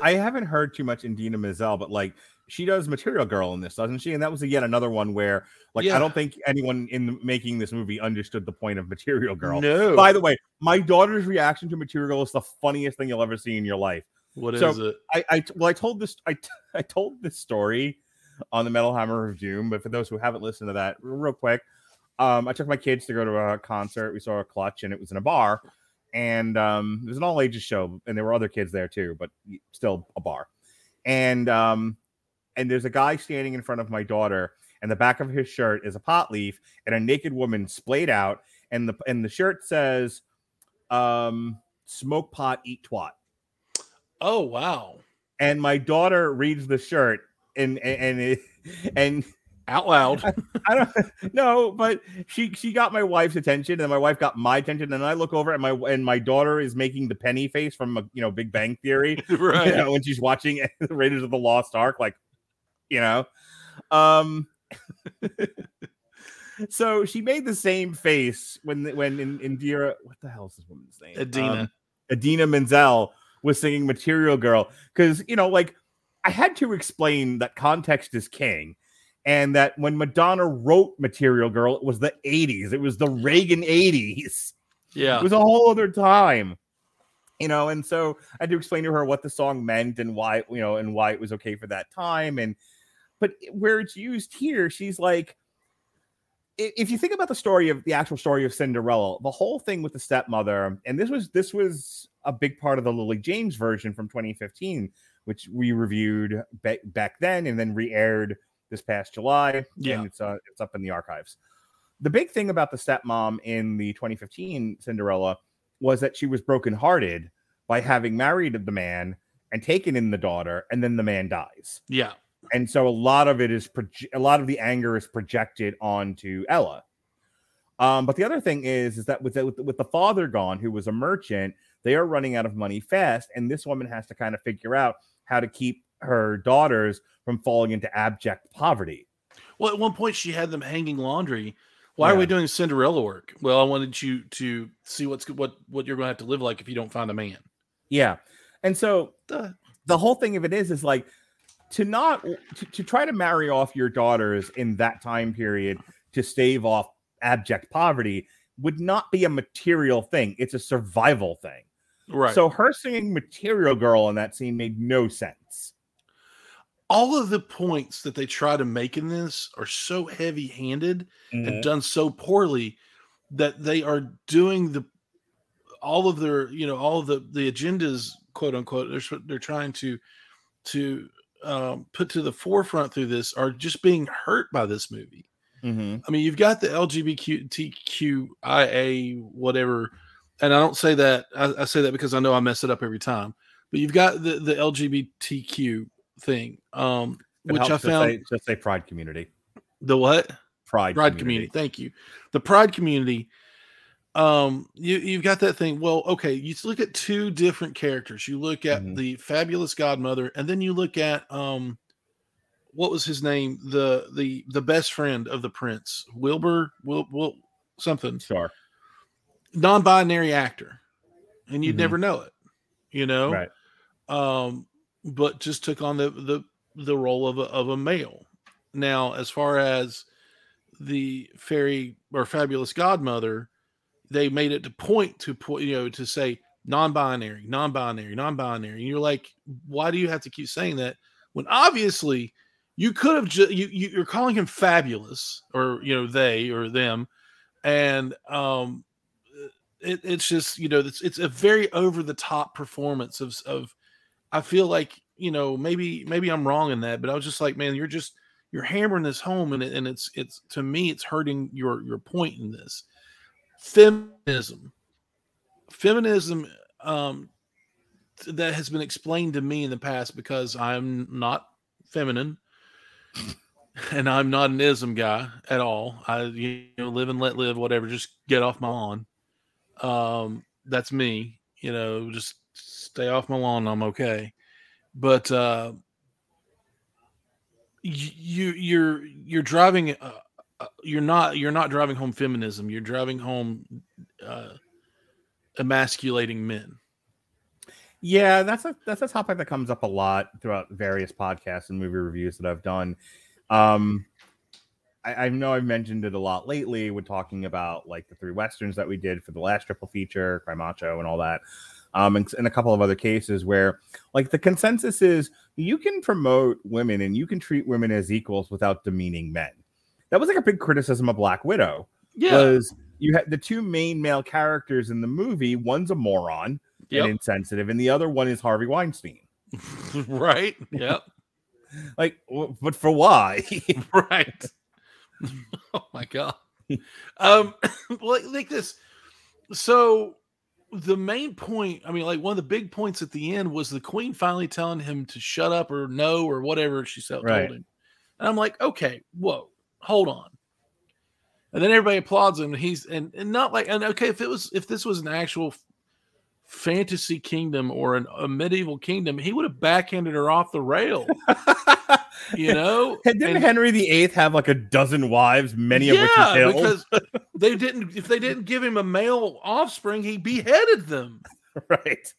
I haven't heard too much in Dina Menzel, but like she does Material Girl in this, doesn't she? And that was yet another one where, like, Yeah. I don't think anyone in making this movie understood the point of Material Girl. No. By the way, my daughter's reaction to Material Girl is the funniest thing you'll ever see in your life. What is So- it? I, I well, I told this, I, (laughs) I told this story on the Metal Hammer of Doom, but for those who haven't listened to that, real quick, um, I took my kids to go to a concert. We saw a clutch, and it was in a bar, and um, it was an all ages show, and there were other kids there too, but still a bar. And um, and there's a guy standing in front of my daughter, and the back of his shirt is a pot leaf and a naked woman splayed out, and the and the shirt says, um, "Smoke pot, eat twat." Oh wow! and my daughter reads the shirt and and and, (laughs) and Out loud. I don't (laughs) know, but she she got my wife's attention and my wife got my attention and I look over and my and my daughter is making the penny face from a, you know Big Bang Theory right. (laughs) you know, when she's watching the Raiders of the Lost Ark like you know um so she made the same face when when in Indira what the hell is this woman's name Adina. Um, Adina Menzel was singing Material Girl because you know, like I had to explain that context is king, and that when Madonna wrote Material Girl, it was the '80s, it was the Reagan '80s, yeah. it was a whole other time, you know. And so I had to explain to her what the song meant and why, you know, and why it was okay for that time. And but where it's used here, she's like if you think about the story of the actual story of Cinderella, the whole thing with the stepmother, and this was this was a big part of the Lily James version from 2015, which we reviewed ba- back then and then re-aired this past July. Yeah. and it's uh, it's up in the archives. The big thing about the stepmom in the 2015 Cinderella was that she was brokenhearted by having married the man and taken in the daughter, and then the man dies yeah. and so a lot of it is proje- a lot of the anger is projected onto Ella. Um, but the other thing is, is that with the, with, the, with the father gone, who was a merchant, they are running out of money fast, and this woman has to kind of figure out how to keep her daughters from falling into abject poverty. Well, at one point she had them hanging laundry. Why are we doing Cinderella work? Well, I wanted you to see what's what what you're going to have to live like if you don't find a man. Yeah, and so Duh. the whole thing of it is, is like to not to, to try to marry off your daughters in that time period to stave off abject poverty would not be a material thing. It's a survival thing. Right. So her singing "Material Girl" in that scene made no sense. all of the points that they try to make in this are so heavy-handed and done so poorly that they are doing the all of their you know all of the the agendas quote unquote they're, they're trying to to um, put to the forefront through this are just being hurt by this movie. Mm-hmm. I mean, you've got the LGBTQIA whatever, and I don't say that I, I, say that because I know I mess it up every time. But you've got the the LGBTQ thing, um, which I found. Just say, say pride community. The what? Pride. Pride community. community. Thank you. The pride community. Um, you you've got that thing. Well, okay, you look at two different characters. You look at mm-hmm. the fabulous godmother, and then you look at um what was his name? The the the best friend of the prince, Wilbur, Will, Will something. Sure. Non-binary actor, and you'd mm-hmm. never know it, you know. Right. Um, but just took on the the the role of a of a male. Now, as far as the fairy or fabulous godmother, they made it to point to point, you know, to say non-binary, non-binary, non-binary. And you're like, why do you have to keep saying that when obviously you could have just you, you you're calling him fabulous or you know they or them and um it, it's just you know it's it's a very over the top performance of of i feel like you know maybe maybe i'm wrong in that but i was just like man you're just you're hammering this home and, it, and it's it's to me it's hurting your your point in this feminism feminism um that has been explained to me in the past because i'm not feminine (laughs) and I'm not an ism guy at all. I you know live and let live, whatever. Just get off my lawn. Um, that's me. You know, just stay off my lawn. I'm okay. But uh, you you're you're driving. Uh, uh, you're not you're not driving home feminism. You're driving home uh, emasculating men. Yeah, that's a that's a topic that comes up a lot throughout various podcasts and movie reviews that I've done. Um, I, I know I've mentioned it a lot lately with talking about like the three westerns that we did for the last triple feature, Cry Macho, and all that. Um, and, and a couple of other cases where like the consensus is you can promote women and you can treat women as equals without demeaning men. That was like a big criticism of Black Widow. Yeah. Was you had the two main male characters in the movie, one's a moron yep. and insensitive, and the other one is Harvey Weinstein. (laughs) right. Yep. (laughs) like, but for why? (laughs) right. (laughs) oh my god. Um, (coughs) like, like this. So the main point, I mean, like one of the big points at the end was the queen finally telling him to shut up or no or whatever she said right. told him. And I'm like, okay, whoa, hold on. And then everybody applauds him. And he's and, and not like and okay, if it was if this was an actual fantasy kingdom or an, a medieval kingdom, he would have backhanded her off the rail. (laughs) you know, (laughs) didn't and, Henry VIII have like a dozen wives, many yeah, of which he killed? because they didn't. If they didn't give him a male offspring, he beheaded them. (laughs) Right.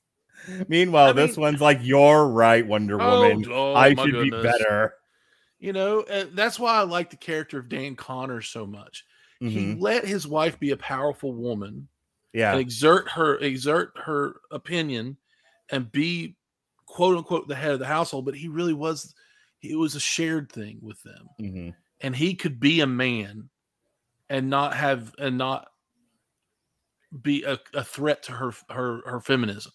Meanwhile, I this mean, one's like, "You're right, Wonder oh, Woman. Oh, I should goodness. be better." You know, uh, that's why I like the character of Dan Connor so much. Mm-hmm. He let his wife be a powerful woman yeah and exert her exert her opinion and be quote unquote the head of the household but he really was it was a shared thing with them mm-hmm. and he could be a man and not have and not be a, a threat to her her her feminism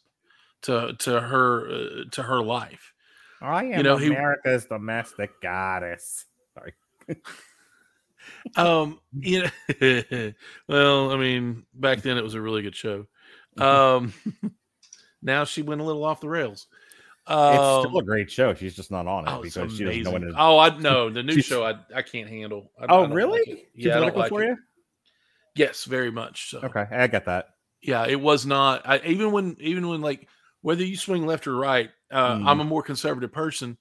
to to her uh, to her life i am you know, america's he, domestic goddess sorry (laughs) um, you know, (laughs) well, I mean, back then it was a really good show. Um, (laughs) now she went a little off the rails. Um, it's still a great show. She's just not on it oh, because she doesn't know when to. Oh, I know (laughs) the new show. I I can't handle. I, oh, I really? Like yeah, like for it. you. Yes, very much. So. Okay, I get that. Yeah, it was not. I, even when even when like whether you swing left or right, uh, mm. I'm a more conservative person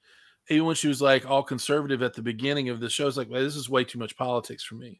even when she was like all conservative at the beginning of the show, it's like, well, this is way too much politics for me.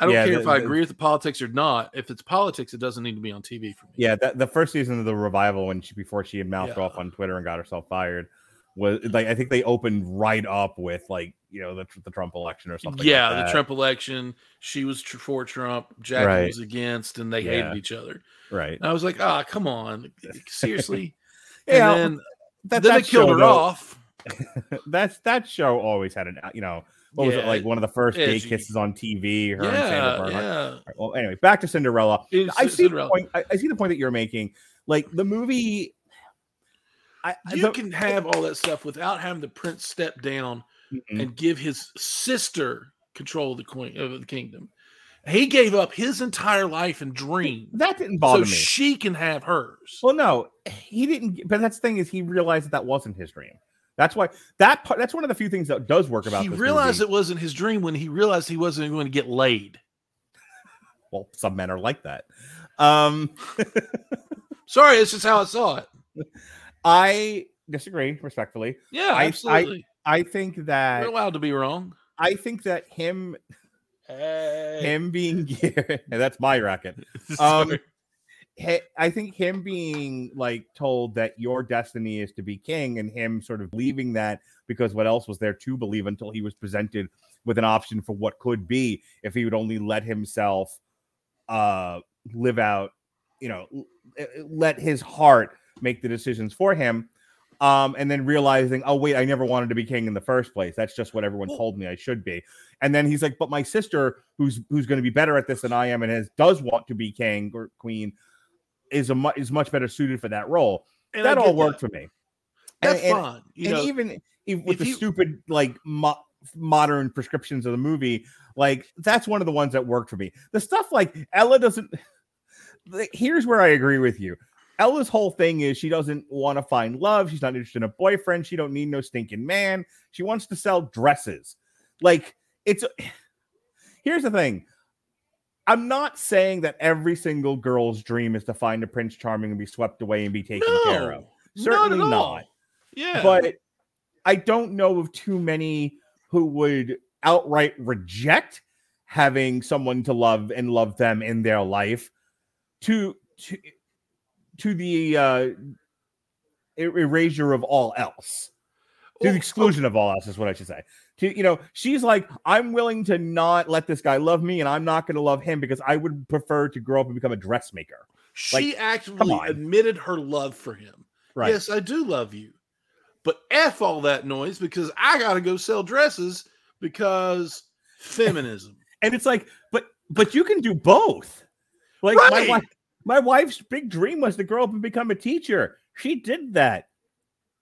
I don't yeah, care the, if I agree with the politics or not. If it's politics, it doesn't need to be on TV for me. Yeah, that, the first season of the revival, when she before she had mouthed yeah. off on Twitter and got herself fired, was like I think they opened right up with like you know the, the Trump election or something. Yeah, like the Trump election. She was for Trump, Jackie right. was against, and they yeah. hated each other. Right. And I was like, ah, oh, come on, seriously. (laughs) yeah. And then, that, then they killed her off (laughs) that's that show always had an you know what yeah, was it like one of the first gay kisses on TV? Her yeah, yeah. Well, anyway, back to Cinderella. It's I see Cinderella. the point. I, I, see the point that you're making. Like the movie, I, You the- can have all that stuff without having the prince step down Mhm. and give his sister control of the queen of the kingdom. He gave up his entire life and dream that didn't so bother me. she can have hers. Well, no, he didn't. But that's the thing is, he realized that that wasn't his dream. That's why that part. That's one of the few things that does work about. he realized movie. it wasn't his dream when he realized he wasn't going to get laid. (laughs) Well, some men are like that. Um, (laughs) Sorry, it's just how I saw it. I disagree respectfully. Yeah, I- I- absolutely. I think that We're allowed to be wrong. I think that him Hey. him being (laughs) and that's my racket. Um, I think him being like told that your destiny is to be king and him sort of leaving that because what else was there to believe until he was presented with an option for what could be if he would only let himself uh live out, you know, l- l- let his heart make the decisions for him. Um, and then realizing, oh wait, I never wanted to be king in the first place. That's just what everyone told me I should be. And then he's like, but my sister, who's who's going to be better at this than I am, and has does want to be king or queen, is a mu- is much better suited for that role. And that all worked for me. That's and- and- fine. You and know, even, even with if the you- stupid like mo- modern prescriptions of the movie, like that's one of the ones that worked for me. The stuff like Ella doesn't. (laughs) like, Here's where I agree with you. Ella's whole thing is she doesn't want to find love. She's not interested in a boyfriend. She don't need no stinking man. She wants to sell dresses. Like it's. (sighs) Here's the thing. I'm not saying that every single girl's dream is to find a Prince Charming and be swept away and be taken care of. Certainly not. not. Yeah, but I don't know of too many who would outright reject having someone to love and love them in their life to to to the uh er- erasure of all else to the exclusion of all else is what I should say. To you know, she's like, I'm willing to not let this guy love me, and I'm not going to love him because I would prefer to grow up and become a dressmaker. she come actually admitted her love for him. Right? Yes, I do love you, but f all that noise because I got to go sell dresses because feminism. and it's like but but you can do both like my Right. wife my wife's big dream was to grow up and become a teacher she did that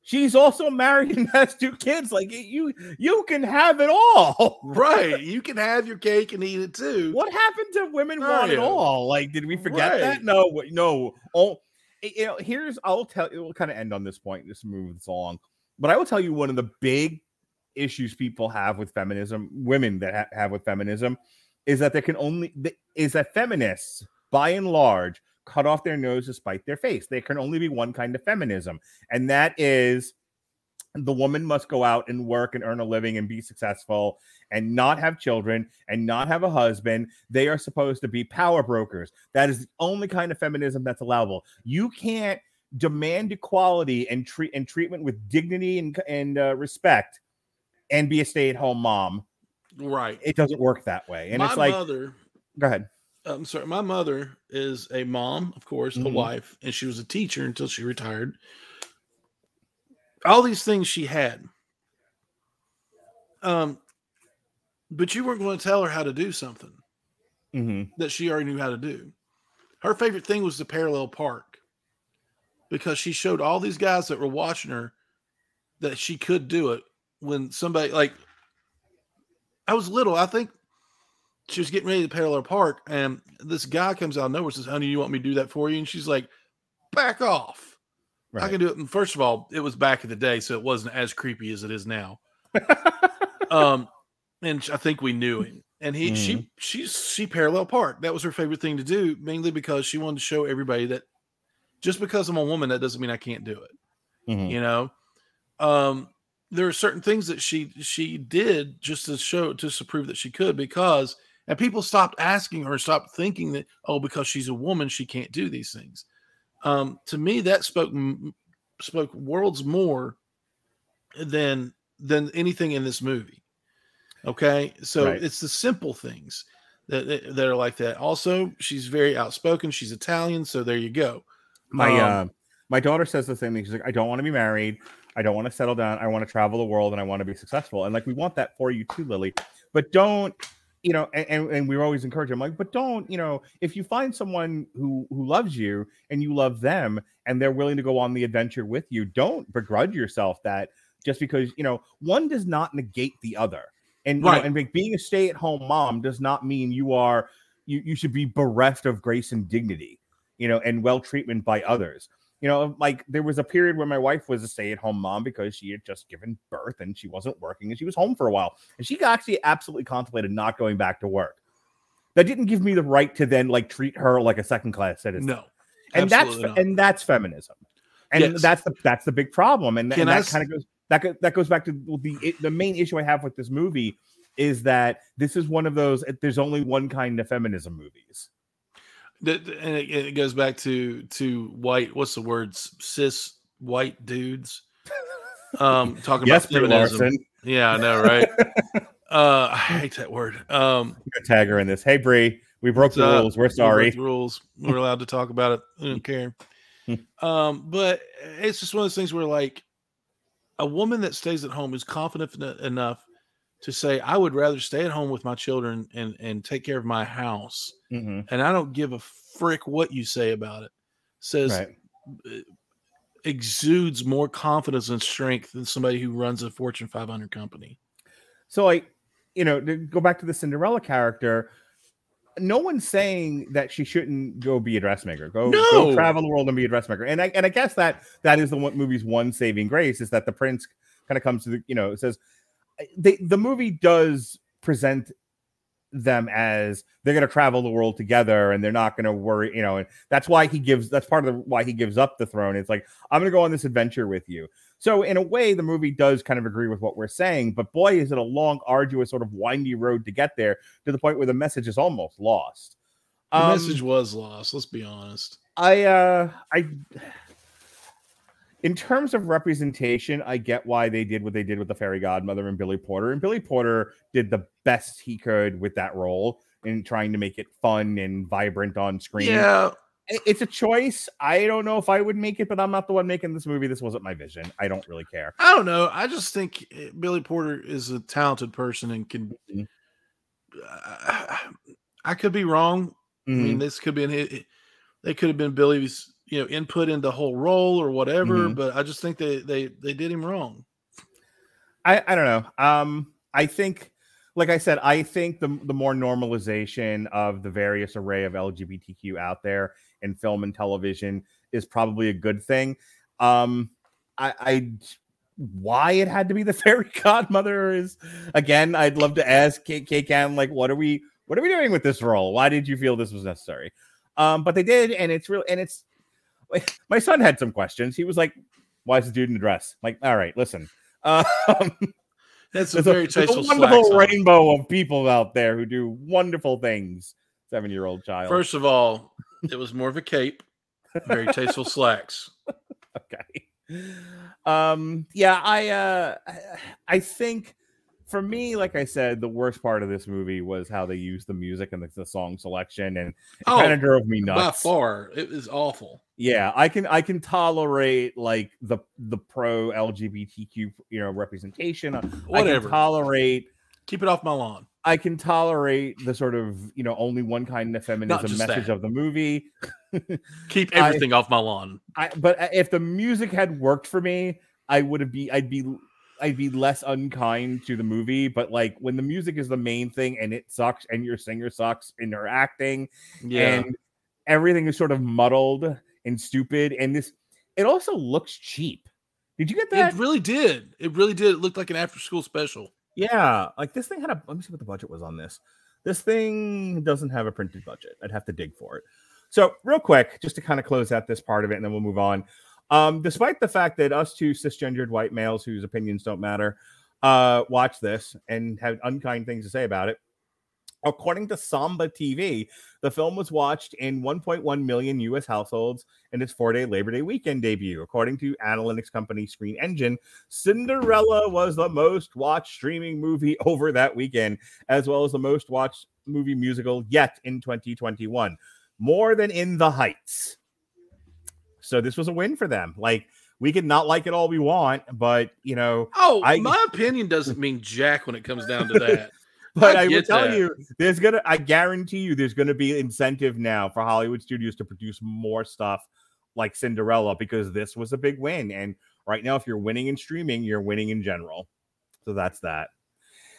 she's also married and (laughs) has two kids. Like you you can have it all. (laughs) Right? You can have your cake and eat it too. what happened to women want it all? Like did we forget that? No no. Oh you know here's i'll tell you we'll kind of end on this point just move this along but i will tell you one of the big issues people have with feminism women that ha- have with feminism is that they can only is that feminists by and large cut off their nose to spite their face. There can only be one kind of feminism and that is the woman must go out and work and earn a living and be successful and not have children and not have a husband. They are supposed to be power brokers. That is the only kind of feminism that's allowable. You can't demand equality and treat and treatment with dignity and and uh, respect and be a stay-at-home mom. Right. it doesn't work that way. And my it's like mother. go ahead I'm sorry. My mother is a mom, of course, a Mhm. wife, and she was a teacher until she retired. All these things she had. Um, but you weren't going to tell her how to do something Mhm. that she already knew how to do. Her favorite thing was the parallel park because she showed all these guys that were watching her that she could do it when somebody like I was little, I think she was getting ready to parallel park, and this guy comes out of nowhere and says, Honey, you want me to do that for you? And she's like, Back off. I can do it. And first of all, it was back in the day, so it wasn't as creepy as it is now. (laughs) um, and I think we knew him. And he, she, she's she parallel park. That was her favorite thing to do, mainly because she wanted to show everybody that just because I'm a woman, that doesn't mean I can't do it. Mhm. You know, um, there are certain things that she she did just to show just to prove that she could because and people stopped asking her, stopped thinking that oh because she's a woman she can't do these things. Um, to me, that spoke spoke worlds more than than anything in this movie. Okay, so Right. it's the simple things that, that are like that. Also, she's very outspoken. She's Italian, so there you go. my Um, uh my daughter says the same thing she's like i don't want to be married i don't want to settle down i want to travel the world and i want to be successful and like we want that for you too lily but don't you know, and, and, we always encourage them like, but don't, you know, if you find someone who who loves you and you love them and they're willing to go on the adventure with you, don't begrudge yourself that just because you know one does not negate the other. And you Right. know, and being a stay-at-home mom does not mean you are you you should be bereft of grace and dignity, you know, and well treatment by others. You know, like there was a period where my wife was a stay-at-home mom because she had just given birth and she wasn't working and she was home for a while. And she actually absolutely contemplated not going back to work. That didn't give me the right to then like treat her like a second-class citizen. No, and that's not. and that's feminism. And Yes. that's the that's the big problem. And, and that kind of goes that that goes back to the the main issue I have with this movie is that this is one of those there's only one kind of feminism movies. That- and it, goes back to to white. What's the words? Cis white dudes. Um, (laughs) talking Yes, about feminism. Yeah, I know, right? uh, I hate that word. Um, tag her in this. Hey Bree, we broke the uh, rules. We're we sorry. the rules. We're (laughs) allowed to talk about it. I don't care. um, but it's just one of those things where, like, a woman that stays at home is confident enough to say, "I would rather stay at home with my children and and take care of my house, Mhm. and I don't give a frick what you say about it." Says Right. uh, exudes more confidence and strength than somebody who runs a Fortune 500 company. So I, you know, to go back to the Cinderella character, no one's saying that she shouldn't go be a dressmaker. Go, go travel the world and be a dressmaker. And I and I guess that that is the one movie's one saving grace is that the prince kind of comes to the, you know, it says they, the movie does present them as they're going to travel the world together and they're not going to worry, you know, and that's why he gives that's part of the, why he gives up the throne. It's like I'm going to go on this adventure with you. So in a way, the movie does kind of agree with what we're saying, but boy, is it a long, arduous, sort of windy road to get there to the point where the message is almost lost. The Um, message was lost. Let's be honest. I uh I in terms of representation, I get why they did what they did with the fairy godmother and Billy Porter. And Billy Porter did the best he could with that role in trying to make it fun and vibrant on screen. Yeah, It's a choice. I don't know if I would make it, but I'm not the one making this movie. This wasn't my vision. I don't really care. I don't know. I just think uh, Billy Porter is a talented person and can. Mhm. Uh, I could be wrong. I mean, Mhm. this could be an. It, they could have been Billy's, you know, input in the whole role or whatever. Mhm. But I just think they they they did him wrong. I, I don't know. Um, I think, like I said, I think the the more normalization of the various array of LGBTQ out there in film and television is probably a good thing. Um, I, I why it had to be the (laughs) fairy godmother is again. I'd love to ask K K Cam like, what are we what are we doing with this role? Why did you feel this was necessary? Um, but they did, and it's real, and it's my son had some questions. He was like, "Why is the dude in the dress?" like, all right, listen. Um, (laughs) That's a a, very a wonderful slacks on it. rainbow of people out there who do wonderful things. Seven year old child. First of all, it was more of a cape, very tasteful slacks. (laughs) okay. Um, yeah, I uh I- I think for me, like I said, the worst part of this movie was how they used the music and the, the song selection, and it Oh, kind of drove me nuts. By far, it was awful. Yeah, I can I can tolerate like the the pro LGBTQ you know representation. I Whatever. can tolerate Keep it off my lawn. I can tolerate the sort of you know only one kind of feminism message that. of the movie. (laughs) Keep I- everything off my lawn. I but uh, if the music had worked for me, I would have be I'd be I'd be less unkind to the movie. But like when the music is the main thing and it sucks and your singer sucks in her acting Yeah. and everything is sort of muddled and stupid and this it also looks cheap. Did you get that? It really did. It really did. It looked like an after school special. Yeah, like this thing had a. Let me see what the budget was on this. This thing doesn't have a printed budget. I'd have to dig for it. So, real quick, just to kind of close out this part of it, and then we'll move on. Um, despite the fact that us two cisgendered white males whose opinions don't matter uh, watch this and have unkind things to say about it, according to Samba TV, the film was watched in 1.1 million U.S. households in its four-day Labor Day weekend debut. According to analytics company Screen Engine, Cinderella was the most watched streaming movie (laughs) over that weekend, as well as the most watched movie musical yet in 2021, more than In the Heights. So this was a win for them. Like we could not like it all we want, but you know, Oh, I- my opinion doesn't mean jack when it comes down to that. (laughs) But I I, will tell that. you, there's gonna I guarantee you there's gonna be incentive now for Hollywood studios to produce more stuff like Cinderella because this was a big win. And right now, if you're winning in streaming, you're winning in general. So that's that.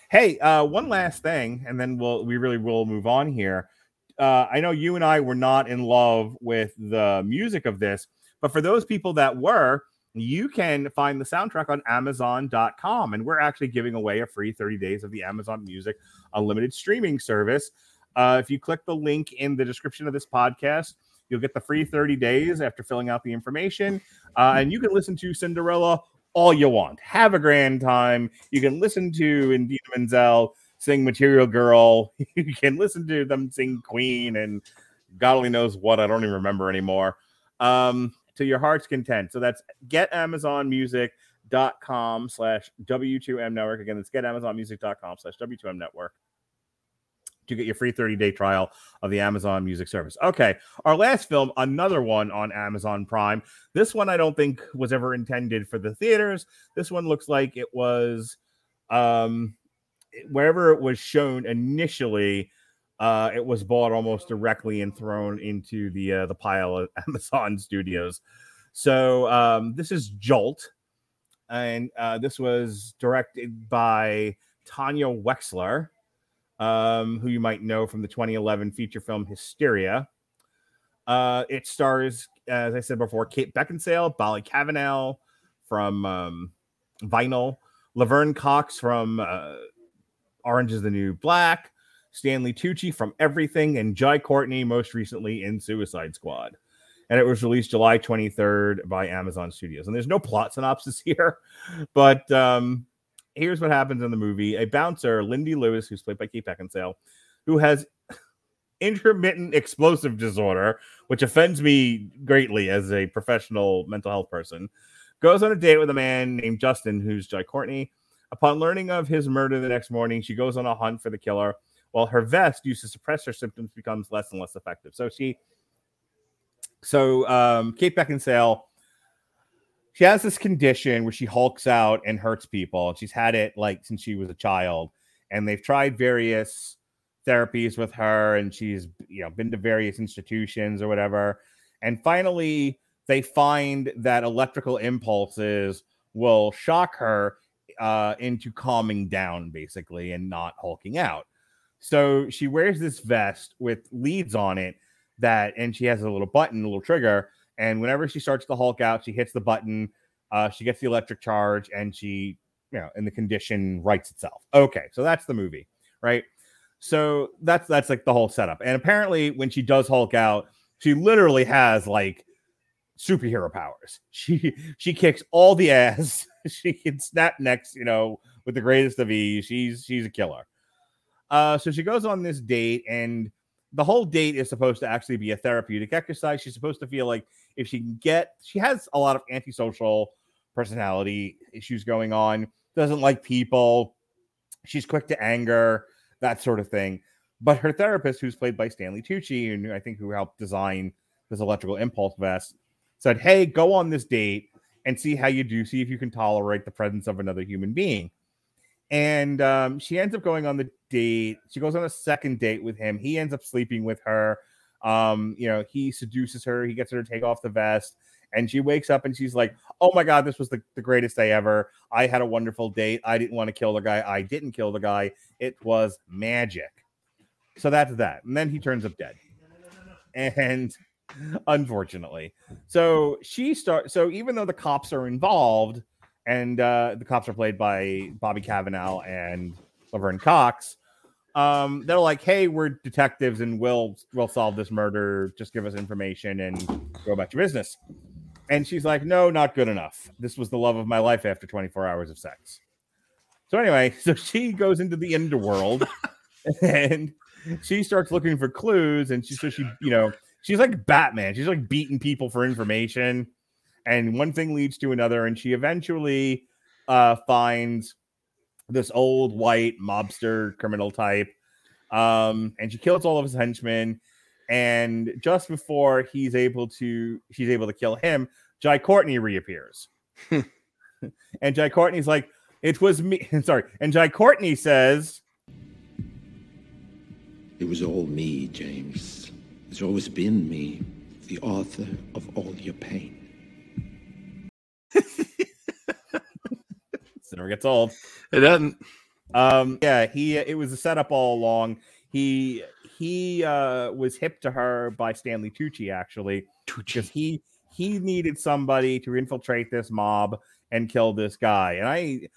Hey, uh, one last thing, and then we'll we really will move on here. Uh, I know you and I were not in love with the music of this, but for those people that were, you can find the soundtrack on Amazon.com. And we're actually giving away a free 30 days of the Amazon Music Unlimited streaming service. Uh, if you click the link in the description of this podcast, you'll get the free 30 days after filling out the information. Uh, and you can listen to Cinderella all you want. Have a grand time. You can listen to Idina Menzel sing Material Girl. (laughs) you can listen to them sing Queen and God only knows what. I don't even remember anymore. Um, to your heart's content. So that's getamazonmusic.com slash W2M network. Again, it's getamazonmusic.com slash W2M network to get your free 30 day trial of the Amazon Music service. Okay, our last film, another one on Amazon Prime. This one I don't think was ever intended for the theaters. This one looks like it was um wherever it was shown initially uh it was bought almost directly and thrown into the uh, the pile of (laughs) Amazon studios. So um this is Jolt and uh this was directed by Tanya Wexler um, who you might know from the 2011 feature film Hysteria. Uh, it stars, as I said before, Kate Beckinsale, Bobby Cavanagh from um, Vinyl, Laverne Cox from uh, Orange is the New Black, Stanley Tucci from Everything, and Jai Courtney most recently in Suicide Squad. And it was released July 23rd by Amazon Studios. And there's no plot synopsis (laughs) here, but um, here's what happens in the movie a bouncer lindy lewis who's played by kate beckinsale who has (laughs) intermittent explosive disorder which offends me greatly as a professional mental health person goes on a date with a man named justin who's jai courtney upon learning of his murder the next morning she goes on a hunt for the killer while her vest used to suppress her symptoms becomes less and less effective so she so um kate beckinsale she has this condition where she hulks out and hurts people. She's had it like since she was a child, and they've tried various therapies with her, and she's you know been to various institutions or whatever. And finally, they find that electrical impulses will shock her uh, into calming down, basically, and not hulking out. So she wears this vest with leads on it that, and she has a little button, a little trigger and whenever she starts to Hulk out, she hits the button, uh, she gets the electric charge, and she, you know, and the condition rights itself. Okay, so that's the movie, right? So that's that's like the whole setup. And apparently, when she does Hulk out, she literally has like superhero powers. (laughs) She she kicks all the ass. (laughs) she can snap necks, you know, with the greatest of ease. She's she's a killer. Uh, so she goes on this date, and the whole date is supposed to actually be a therapeutic exercise. She's supposed to feel like if she can get, she has a lot of antisocial personality issues going on, doesn't like people, she's quick to anger, that sort of thing. But her therapist, who's played by Stanley Tucci, and I think who helped design this electrical impulse vest, said, Hey, go on this date and see how you do, see if you can tolerate the presence of another human being. And um, she ends up going on the date. She goes on a second date with him. He ends up sleeping with her. Um, you know, he seduces her. He gets her to take off the vest. And she wakes up and she's like, Oh my God, this was the, the greatest day ever. I had a wonderful date. I didn't want to kill the guy. I didn't kill the guy. It was magic. So that's that. And then he turns up dead. And unfortunately, so she starts. So even though the cops are involved, and uh, the cops are played by Bobby Cavanaugh and Laverne Cox. Um, they're like, "Hey, we're detectives, and we'll we'll solve this murder. Just give us information and go about your business." And she's like, "No, not good enough. This was the love of my life after 24 hours of sex." So anyway, (laughs) so she goes into the underworld, (laughs) and she starts looking for clues, and she so she you know she's like Batman. She's like beating people for information and one thing leads to another and she eventually uh finds this old white mobster criminal type um and she kills all of his henchmen and just before he's able to she's able to kill him jai courtney reappears (laughs) and jai courtney's like it was me (laughs) sorry and jai courtney says It was all me, James. It's always been me, the author of all your pain. This never gets old. It doesn't. Um, yeah, he it was a setup all along. He he uh was hip to her by Stanley Tucci actually because he he needed somebody to infiltrate this mob and kill this guy. And I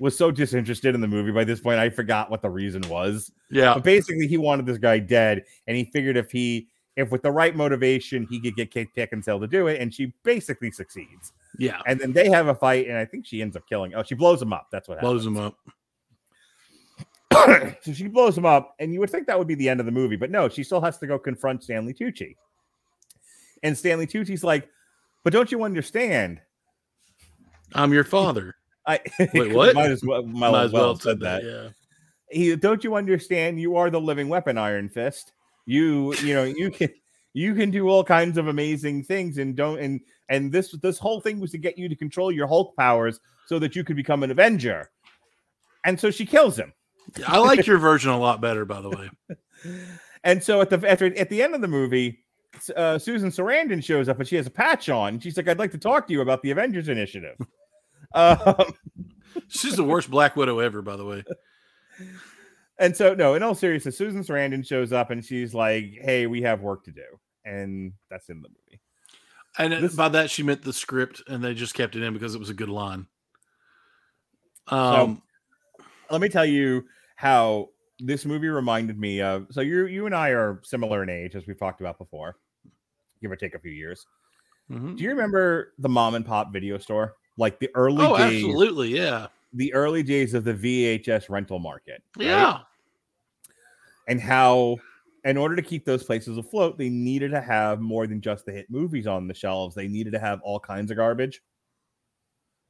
was so disinterested in the movie by this point, I forgot what the reason was. Yeah. But basically, he wanted this guy dead, and he figured if he if with the right motivation, he could get Kate Beckinsale to do it, and she basically succeeds. Yeah. And then they have a fight, and I think she ends up killing. Oh, she blows him up. That's what happens. Blows him up. (coughs) so she blows him up, and you would think that would be the end of the movie, but no, she still has to go confront Stanley Tucci. And Stanley Tucci's like, "But don't you understand? I'm your father. (laughs) I Wait, (laughs) what? might as well, might Might as well have said said that. Yeah. He, don't you understand? You are the living weapon, Iron Fist. You, you know, you can." You can do all kinds of amazing things, and don't and and this this whole thing was to get you to control your Hulk powers so that you could become an Avenger. And so she kills him. I like your version a lot better, by the way. (laughs) And so at the after, at the end of the movie, uh, Susan Sarandon shows up and she has a patch on. She's like, "I'd like to talk to you about the Avengers Initiative." (laughs) um, She's the worst Black Widow ever, by the way. and so, no, in all seriousness, Susan Sarandon shows up and she's like, "Hey, we have work to do," and that's in the movie. And This- by that she meant the script, and they just kept it in because it was a good line. Um, Let me tell you how this movie reminded me of. So you you and I are similar in age, as we've talked about before, give or take a few years. mhm. Do you remember the mom and pop video store, like the early oh, days? absolutely, yeah, the early days of the VHS rental market. right? yeah, And how, in order to keep those places afloat, they needed to have more than just the hit movies on the shelves. They needed to have all kinds of garbage.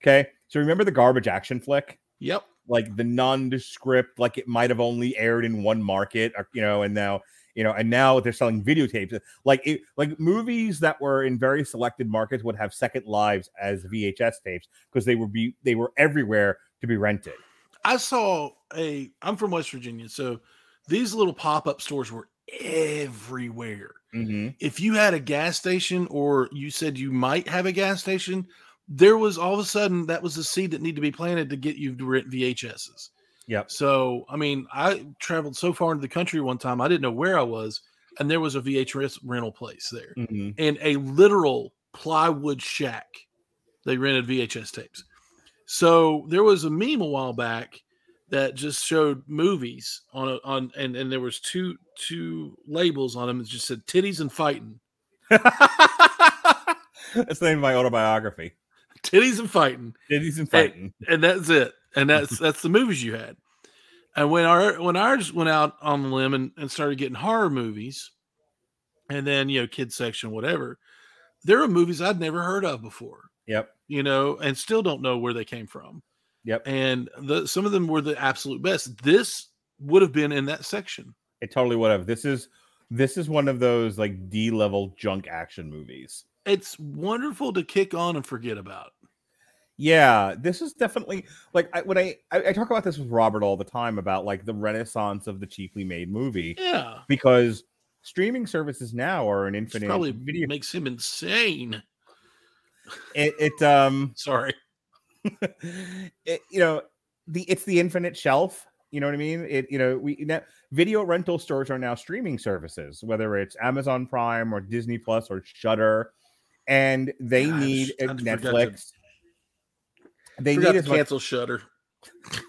Okay. So remember the garbage action flick? yep. Like the nondescript, like it might have only aired in one market, or, you know, and now, you know, and now they're selling videotapes. Like it, like movies that were in very selected markets would have second lives as VHS tapes because they would be they were everywhere to be rented. I saw a. I'm from West Virginia, so these little pop up stores were everywhere. Mm-hmm. If you had a gas station, or you said you might have a gas station, there was all of a sudden that was the seed that needed to be planted to get you to rent VHSs. Yep. So, I mean, I traveled so far into the country one time, I didn't know where I was, and there was a VHS rental place there, Mm-hmm. and a literal plywood shack. They rented VHS tapes. So there was a meme a while back that just showed movies on a, on and and there was two two labels on them that just said titties and fighting, (laughs) That's the name of my autobiography. titties and fighting, Titties and fighting. and that's it. And (laughs) that's that's the movies you had. And when our when ours went out on the limb and, and started getting horror movies, and then you know kids section whatever, there were movies I'd never heard of before. Yep. You know, and still don't know where they came from. Yep. And the some of them were the absolute best. This would have been in that section. It totally would have. This is this is one of those like D level junk action movies. It's wonderful to kick on and forget about. Yeah, this is definitely like I, when I, I I talk about this with Robert all the time about like the renaissance of the cheaply made movie Yeah. because streaming services now are an infinite probably video. (laughs) makes him insane. It, it um Sorry. (laughs) it, you know the it's the infinite shelf you know what i mean? It you know we now, video rental stores are now streaming services whether it's amazon prime or disney plus or Shudder and they Gosh, need uh, to- netflix. They need to as much, cancel Shudder.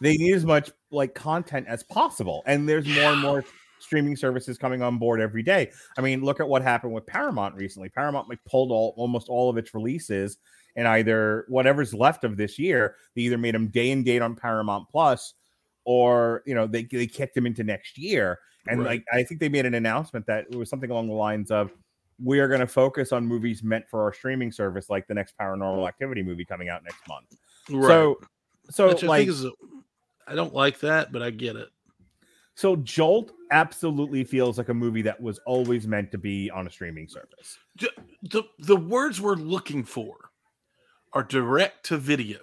they need as much like content as possible and there's more and more streaming services coming on board every day. I mean look at what happened with paramount recently. Paramount like pulled all almost all of its releases and either whatever's left of this year they either made them day and date on paramount plus or you know they, they kicked them into next year and Right. like i think they made an announcement that it was something along the lines of we are going to focus on movies meant for our streaming service like the next paranormal activity movie coming out next month Right. so so Which I like think is I don't like that, but I get it. So Jolt absolutely feels like a movie that was always meant to be on a streaming service. The the words we're looking for are direct to video.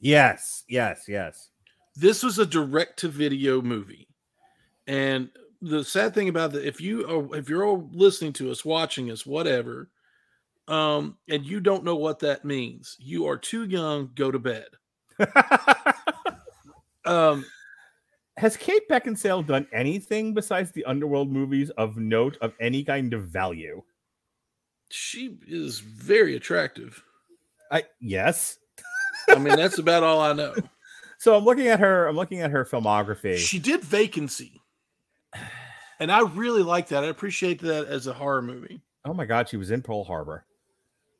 Yes, yes, yes. This was a direct to video movie. And the sad thing about that, if you are if you're all listening to us, watching us, whatever, um, and you don't know what that means, you are too young. Go to bed. (laughs) um, Has Kate Beckinsale done anything besides the underworld movies of note of any kind of value? she is very attractive. I yes. I mean, that's about all I know. (laughs) So I'm looking at her. I'm looking at her filmography. She did Vacancy, and I really like that. I appreciate that as a horror movie. oh my god, she was in Pearl Harbor.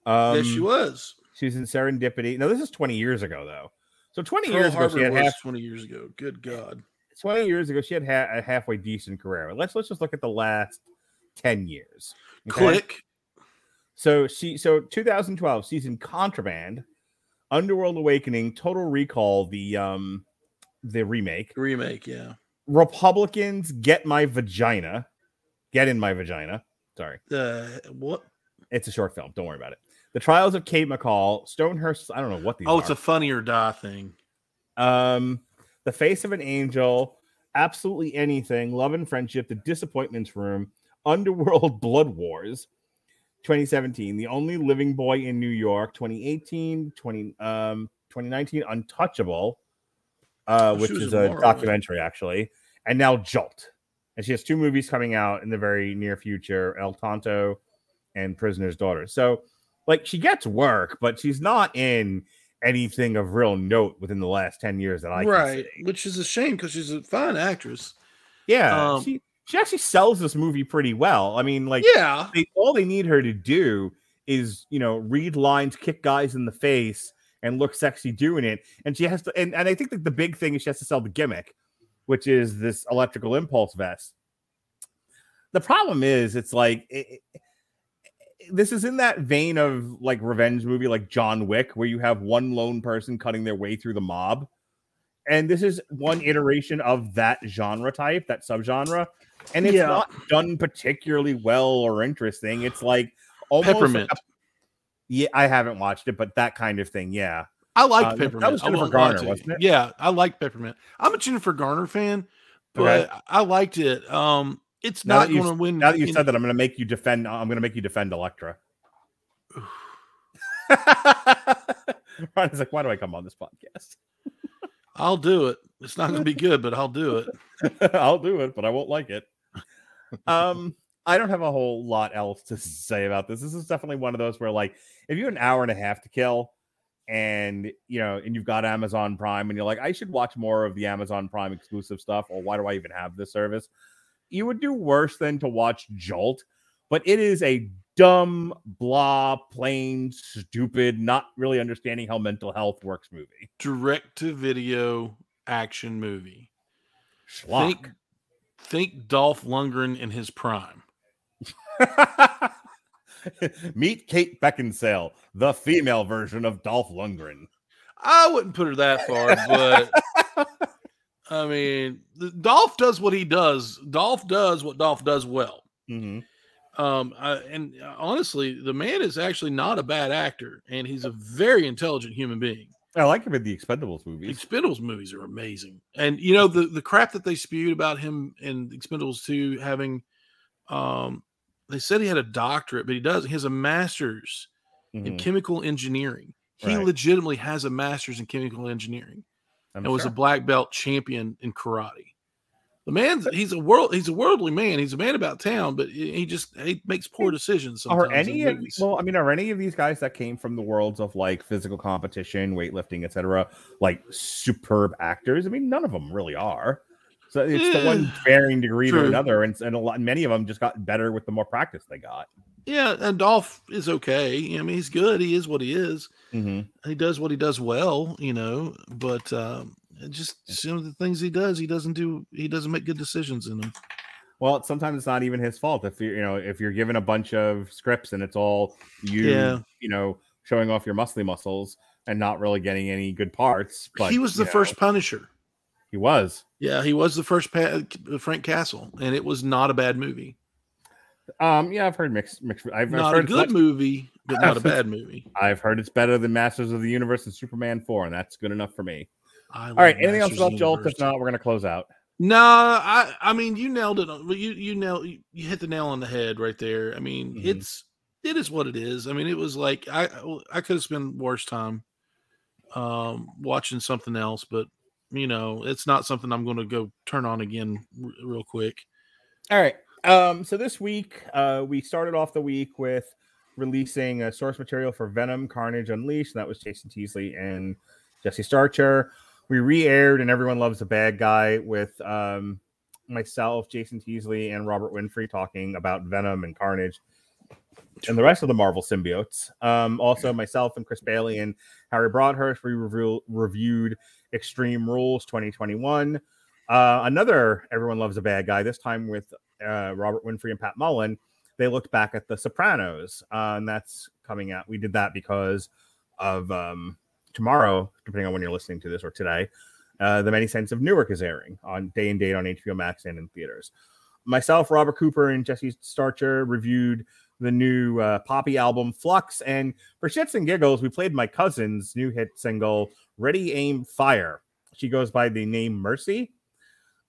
Um, yes, she was. She was in Serendipity. No, this is 20 years ago though. So 20 Pearl years ago, Harbor she had was half, twenty years ago. Good God. 20 years ago, she had ha- a halfway decent career. Let's let's just look at the last 10 years. okay? Click. So she so 2012 season Contraband, Underworld Awakening, Total Recall, the um the remake. Remake, yeah. Republicans get my vagina. Get in my vagina. Sorry. Uh, what? It's a short film. Don't worry about it. The Trials of Kate McCall, Stonehearst. I don't know what these Oh, are. it's a funny or die thing. Um, The Face of an Angel, Absolutely Anything, Love and Friendship, The Disappointments Room, Underworld (laughs) Blood Wars, 2017, The Only Living Boy in New York, 2018, 20, um, 2019, Untouchable, uh, which is a documentary actually, and now Jolt. And she has two movies coming out in the very near future El Tonto and Prisoner's Daughter. So, like, she gets work, but she's not in anything of real note within the last 10 years that I can right. Which is a shame because she's a fine actress. Yeah, Um, she she actually sells this movie pretty well. I mean, like, Yeah. they, all they need her to do is, you know, read lines, kick guys in the face, and look sexy doing it. And she has to, and, and I think that the big thing is she has to sell the gimmick, which is this electrical impulse vest. The problem is, it's like it, it- this is in that vein of like revenge movie, like John Wick, where you have one lone person cutting their way through the mob. And this is one iteration of that genre type, that subgenre. And it's Yeah. not done particularly well or interesting. It's like almost like Peppermint. a- yeah, I haven't watched it, but that kind of thing, yeah. I like Uh, that Peppermint. was I Jennifer won't Garner, to you. wasn't it? Yeah, I like Peppermint. I'm a Jennifer Garner fan, but Okay. I liked it. Um, it's Now not going to win. Now that you any- said that, I'm going to make you defend. I'm going to make you defend Elektra. (sighs) (laughs) Ron's like, why do I come on this podcast? (laughs) I'll do it. It's not going to be good, but I'll do it. (laughs) I'll do it, but I won't like it. Um, (laughs) I don't have a whole lot else to say about this. This is definitely one of those where, like, if you have an hour and a half to kill, and you know, and you've got Amazon Prime, and you're like, I should watch more of the Amazon Prime exclusive stuff, or why do I even have this service? You would do worse than to watch Jolt, but it is a dumb, blah, plain, stupid, not really understanding how mental health works movie. Direct to video action movie. Schlock. Think, think Dolph Lundgren in his prime. (laughs) Meet Kate Beckinsale, the female version of Dolph Lundgren. I wouldn't put her that far, but (laughs) I mean, Dolph does what he does. Dolph does what Dolph does well. Mm-hmm. Um, I, and honestly, the man is actually not a bad actor, and he's a very intelligent human being. I like him in the Expendables movies. Expendables movies are amazing, and you know the the crap that they spewed about him in Expendables two having, um, they said he had a doctorate, but he doesn't. He has a master's in Mhm. chemical engineering. He Right. legitimately has a master's in chemical engineering I'm and was a black belt champion in karate. The man's he's a world, he's a worldly man. He's a man about town, but he just he makes poor decisions. Sometimes Are any of, well, I mean, are any of these guys that came from the worlds of like physical competition, weightlifting, etc., like superb actors? I mean, none of them really are. So it's the one Eh, varying degree to another, and, and a lot, many of them just got better with the more practice they got. yeah, and Dolph is okay. I mean, he's good. He is what he is. Mm-hmm. He does what he does well, you know. But um, just some of the things he does, he doesn't do. He doesn't make good decisions in them. Well, sometimes it's not even his fault if you you know if you're given a bunch of scripts and it's all you Yeah. you know showing off your muscly muscles and not really getting any good parts. But he was the know, first Punisher. He was. Yeah, he was the first pa- Frank Castle, and it was not a bad movie. Um. Yeah, I've heard mixed. mixed I've, I've Not heard a good movie, but not a (laughs) bad movie. I've heard it's better than Masters of the Universe and Superman Four, and that's good enough for me. I All right. Anything else Masters of about the Jolt? If not, we're gonna close out. No, I I mean you nailed it. on- You you nailed you you hit the nail on the head right there. I mean Mhm. it's it is what it is. I mean it was like I I could have spent worse time um watching something else, but you know it's not something I'm going to go turn on again r- real quick. All right. Um, so this week, uh, we started off the week with releasing a source material for Venom Carnage Unleashed. And that was Jason Teasley and Jesse Starcher. We re-aired and everyone loves a bad guy with um, myself, Jason Teasley, and Robert Winfrey talking about Venom and Carnage and the rest of the Marvel symbiotes. Um, also, myself and Chris Bailey and Harry Broadhurst, we review, reviewed Extreme Rules 2021. Uh, another Everyone Loves a Bad Guy, this time with uh, Robert Winfrey and Pat Mullen. They looked back at The Sopranos, uh, and that's coming out. We did that because of um, tomorrow, depending on when you're listening to this or today. Uh, the Many Saints of Newark is airing on day and date on HBO Max and in theaters. Myself, Robert Cooper, and Jesse Starcher reviewed the new uh, Poppy album Flux. And for shits and giggles, we played my cousin's new hit single, Ready, Aim, Fire. She goes by the name Mercy.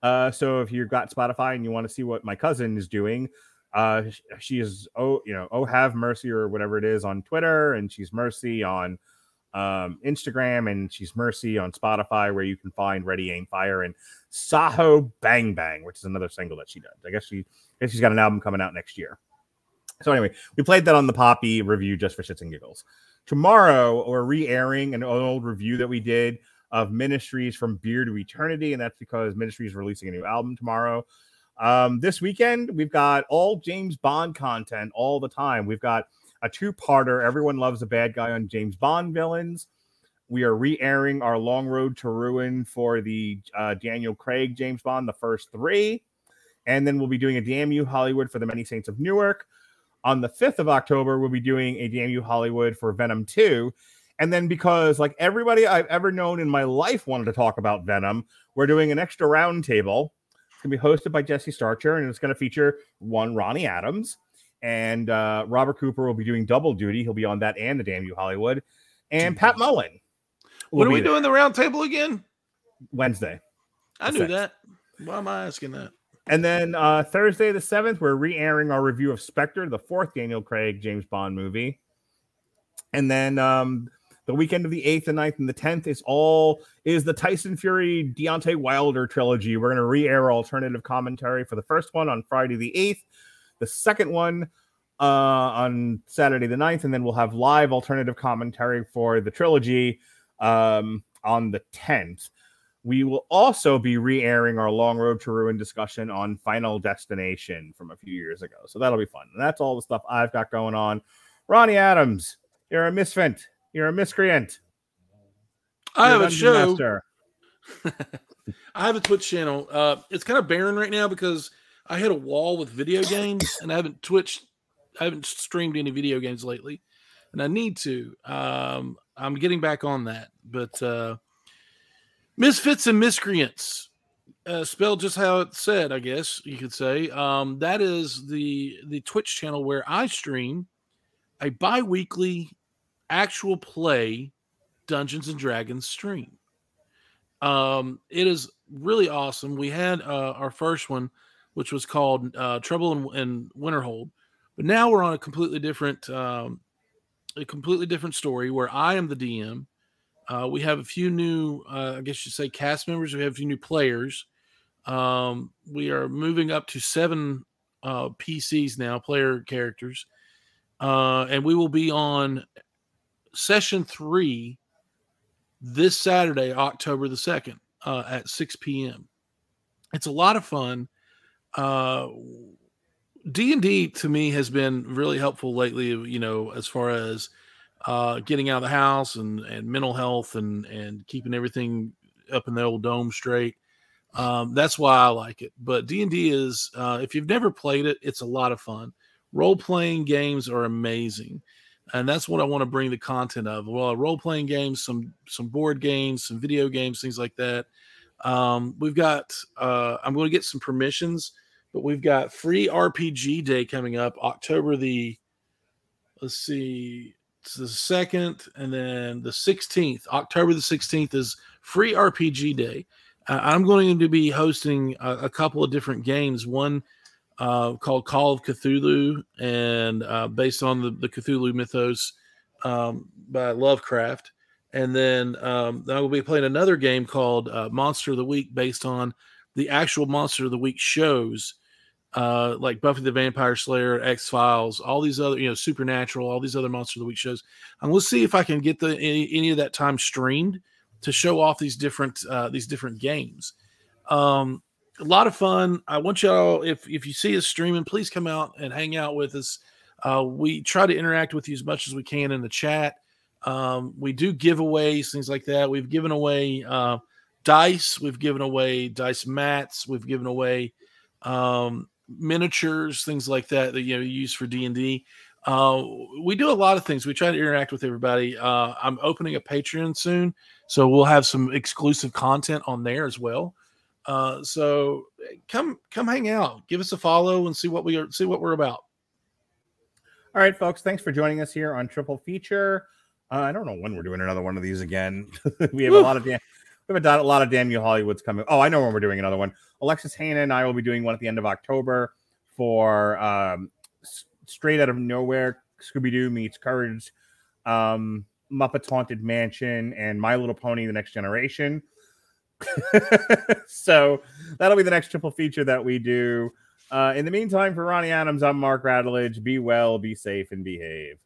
Uh, so if you've got Spotify and you want to see what my cousin is doing, uh, she is oh you know oh have mercy or whatever it is on Twitter, and she's Mercy on um, Instagram, and she's Mercy on Spotify, where you can find Ready Aim Fire and Saho Bang Bang, which is another single that she does. I guess she I guess she's got an album coming out next year. So anyway, we played that on the Poppy review just for shits and giggles. Tomorrow we're re-airing an old review that we did of Ministries from Beer to Eternity, and that's because Ministry is releasing a new album tomorrow. Um, this weekend we've got all James Bond content all the time. We've got a two-parter. Everyone loves a bad guy on James Bond villains. We are re-airing our Long Road to Ruin for the uh, Daniel Craig James Bond, the first three, and then we'll be doing a Damn You Hollywood for the Many Saints of Newark. On the 5th of October, we'll be doing a Damn You Hollywood for Venom 2. And then, because like everybody I've ever known in my life wanted to talk about Venom, we're doing an extra roundtable. It's to be hosted by Jesse Starcher, and it's to feature one Ronnie Adams. And uh, Robert Cooper will be doing double duty. He'll be on that and the Damn You Hollywood. And Pat Mullen. What are we there doing the roundtable again? Wednesday. I knew that. Why am I asking that? And then uh, Thursday the 7th, we're re airing our review of Spectre, the fourth Daniel Craig James Bond movie. And then um, the weekend of the 8th and 9th and the 10th is all is the Tyson Fury Deontay Wilder trilogy. We're going to re air alternative commentary for the first one on Friday the 8th, the second one uh, on Saturday the 9th, and then we'll have live alternative commentary for the trilogy um, on the 10th. We will also be re-airing our Long Road to Ruin discussion on Final Destination from a few years ago. So that'll be fun. And that's all the stuff I've got going on. Ronnie Adams, you're a misfit. You're a miscreant. I have a show. (laughs) I have a Twitch channel. Uh, it's kind of barren right now because I hit a wall with video games, and I haven't Twitched, I haven't streamed any video games lately, and I need to. Um, I'm getting back on that, but uh, Misfits and Miscreants, uh, spelled just how it said, I guess you could say. Um, that is the the Twitch channel where I stream a bi-weekly actual play Dungeons and Dragons stream. Um, it is really awesome. We had uh, our first one, which was called uh, Trouble in, in Winterhold, but now we're on a completely different, um, a completely different story where I am the DM. Uh, we have a few new, uh, I guess you'd say, cast members. We have a few new players. Um, we are moving up to seven uh, PCs now, player characters, uh, and we will be on session three this Saturday, October the 2nd, uh, at 6 p.m. It's a lot of fun. Uh, D&D to me has been really helpful lately, you know, as far as uh, getting out of the house and, and mental health and, and keeping everything up in the old dome straight. Um, that's why I like it. But D&D is, uh, if you've never played it, it's a lot of fun. Role-playing games are amazing and that's what I want to bring the content of. Well, role playing games, some some board games, some video games, things like that. Um, we've got. Uh, I'm going to get some permissions, but we've got free RPG day coming up, October the. Let's see, it's the second, and then the 16th. October the 16th is free RPG day. Uh, I'm going to be hosting a, a couple of different games. One uh, called Call of Cthulhu, and uh, based on the, the Cthulhu mythos um, by Lovecraft. And then um, I will be playing another game called uh, Monster of the Week, based on the actual Monster of the Week shows, uh, like Buffy the Vampire Slayer, X Files, all these other, you know, Supernatural, all these other Monster of the Week shows. And we'll see if I can get the any, any of that time streamed to show off these different uh, these different games. Um, a lot of fun. I want y'all if if you see us streaming, please come out and hang out with us. Uh, we try to interact with you as much as we can in the chat. Um, we do giveaways, things like that. We've given away uh, dice. We've given away dice mats. We've given away um, miniatures, things like that that you know you use for D and D. Uh, we do a lot of things. We try to interact with everybody. Uh, I'm opening a Patreon soon, so we'll have some exclusive content on there as well. Uh, so come come hang out, give us a follow, and see what we are see what we're about. All right, folks. Thanks for joining us here on Triple Feature. Uh, I don't know when we're doing another one of these again. (laughs) we have Woo. a lot of Dan- we have a, a lot of Damn You Hollywood's coming. Oh, I know when we're doing another one. Alexis Hannah and I will be doing one at the end of October for um, straight out of nowhere. Scooby Doo meets Courage, um, Muppets Haunted Mansion, and My Little Pony: The Next Generation. (laughs) so that'll be the next triple feature that we do. Uh, in the meantime, for Ronnie Adams, I'm Mark Radulich. Be well, be safe, and behave.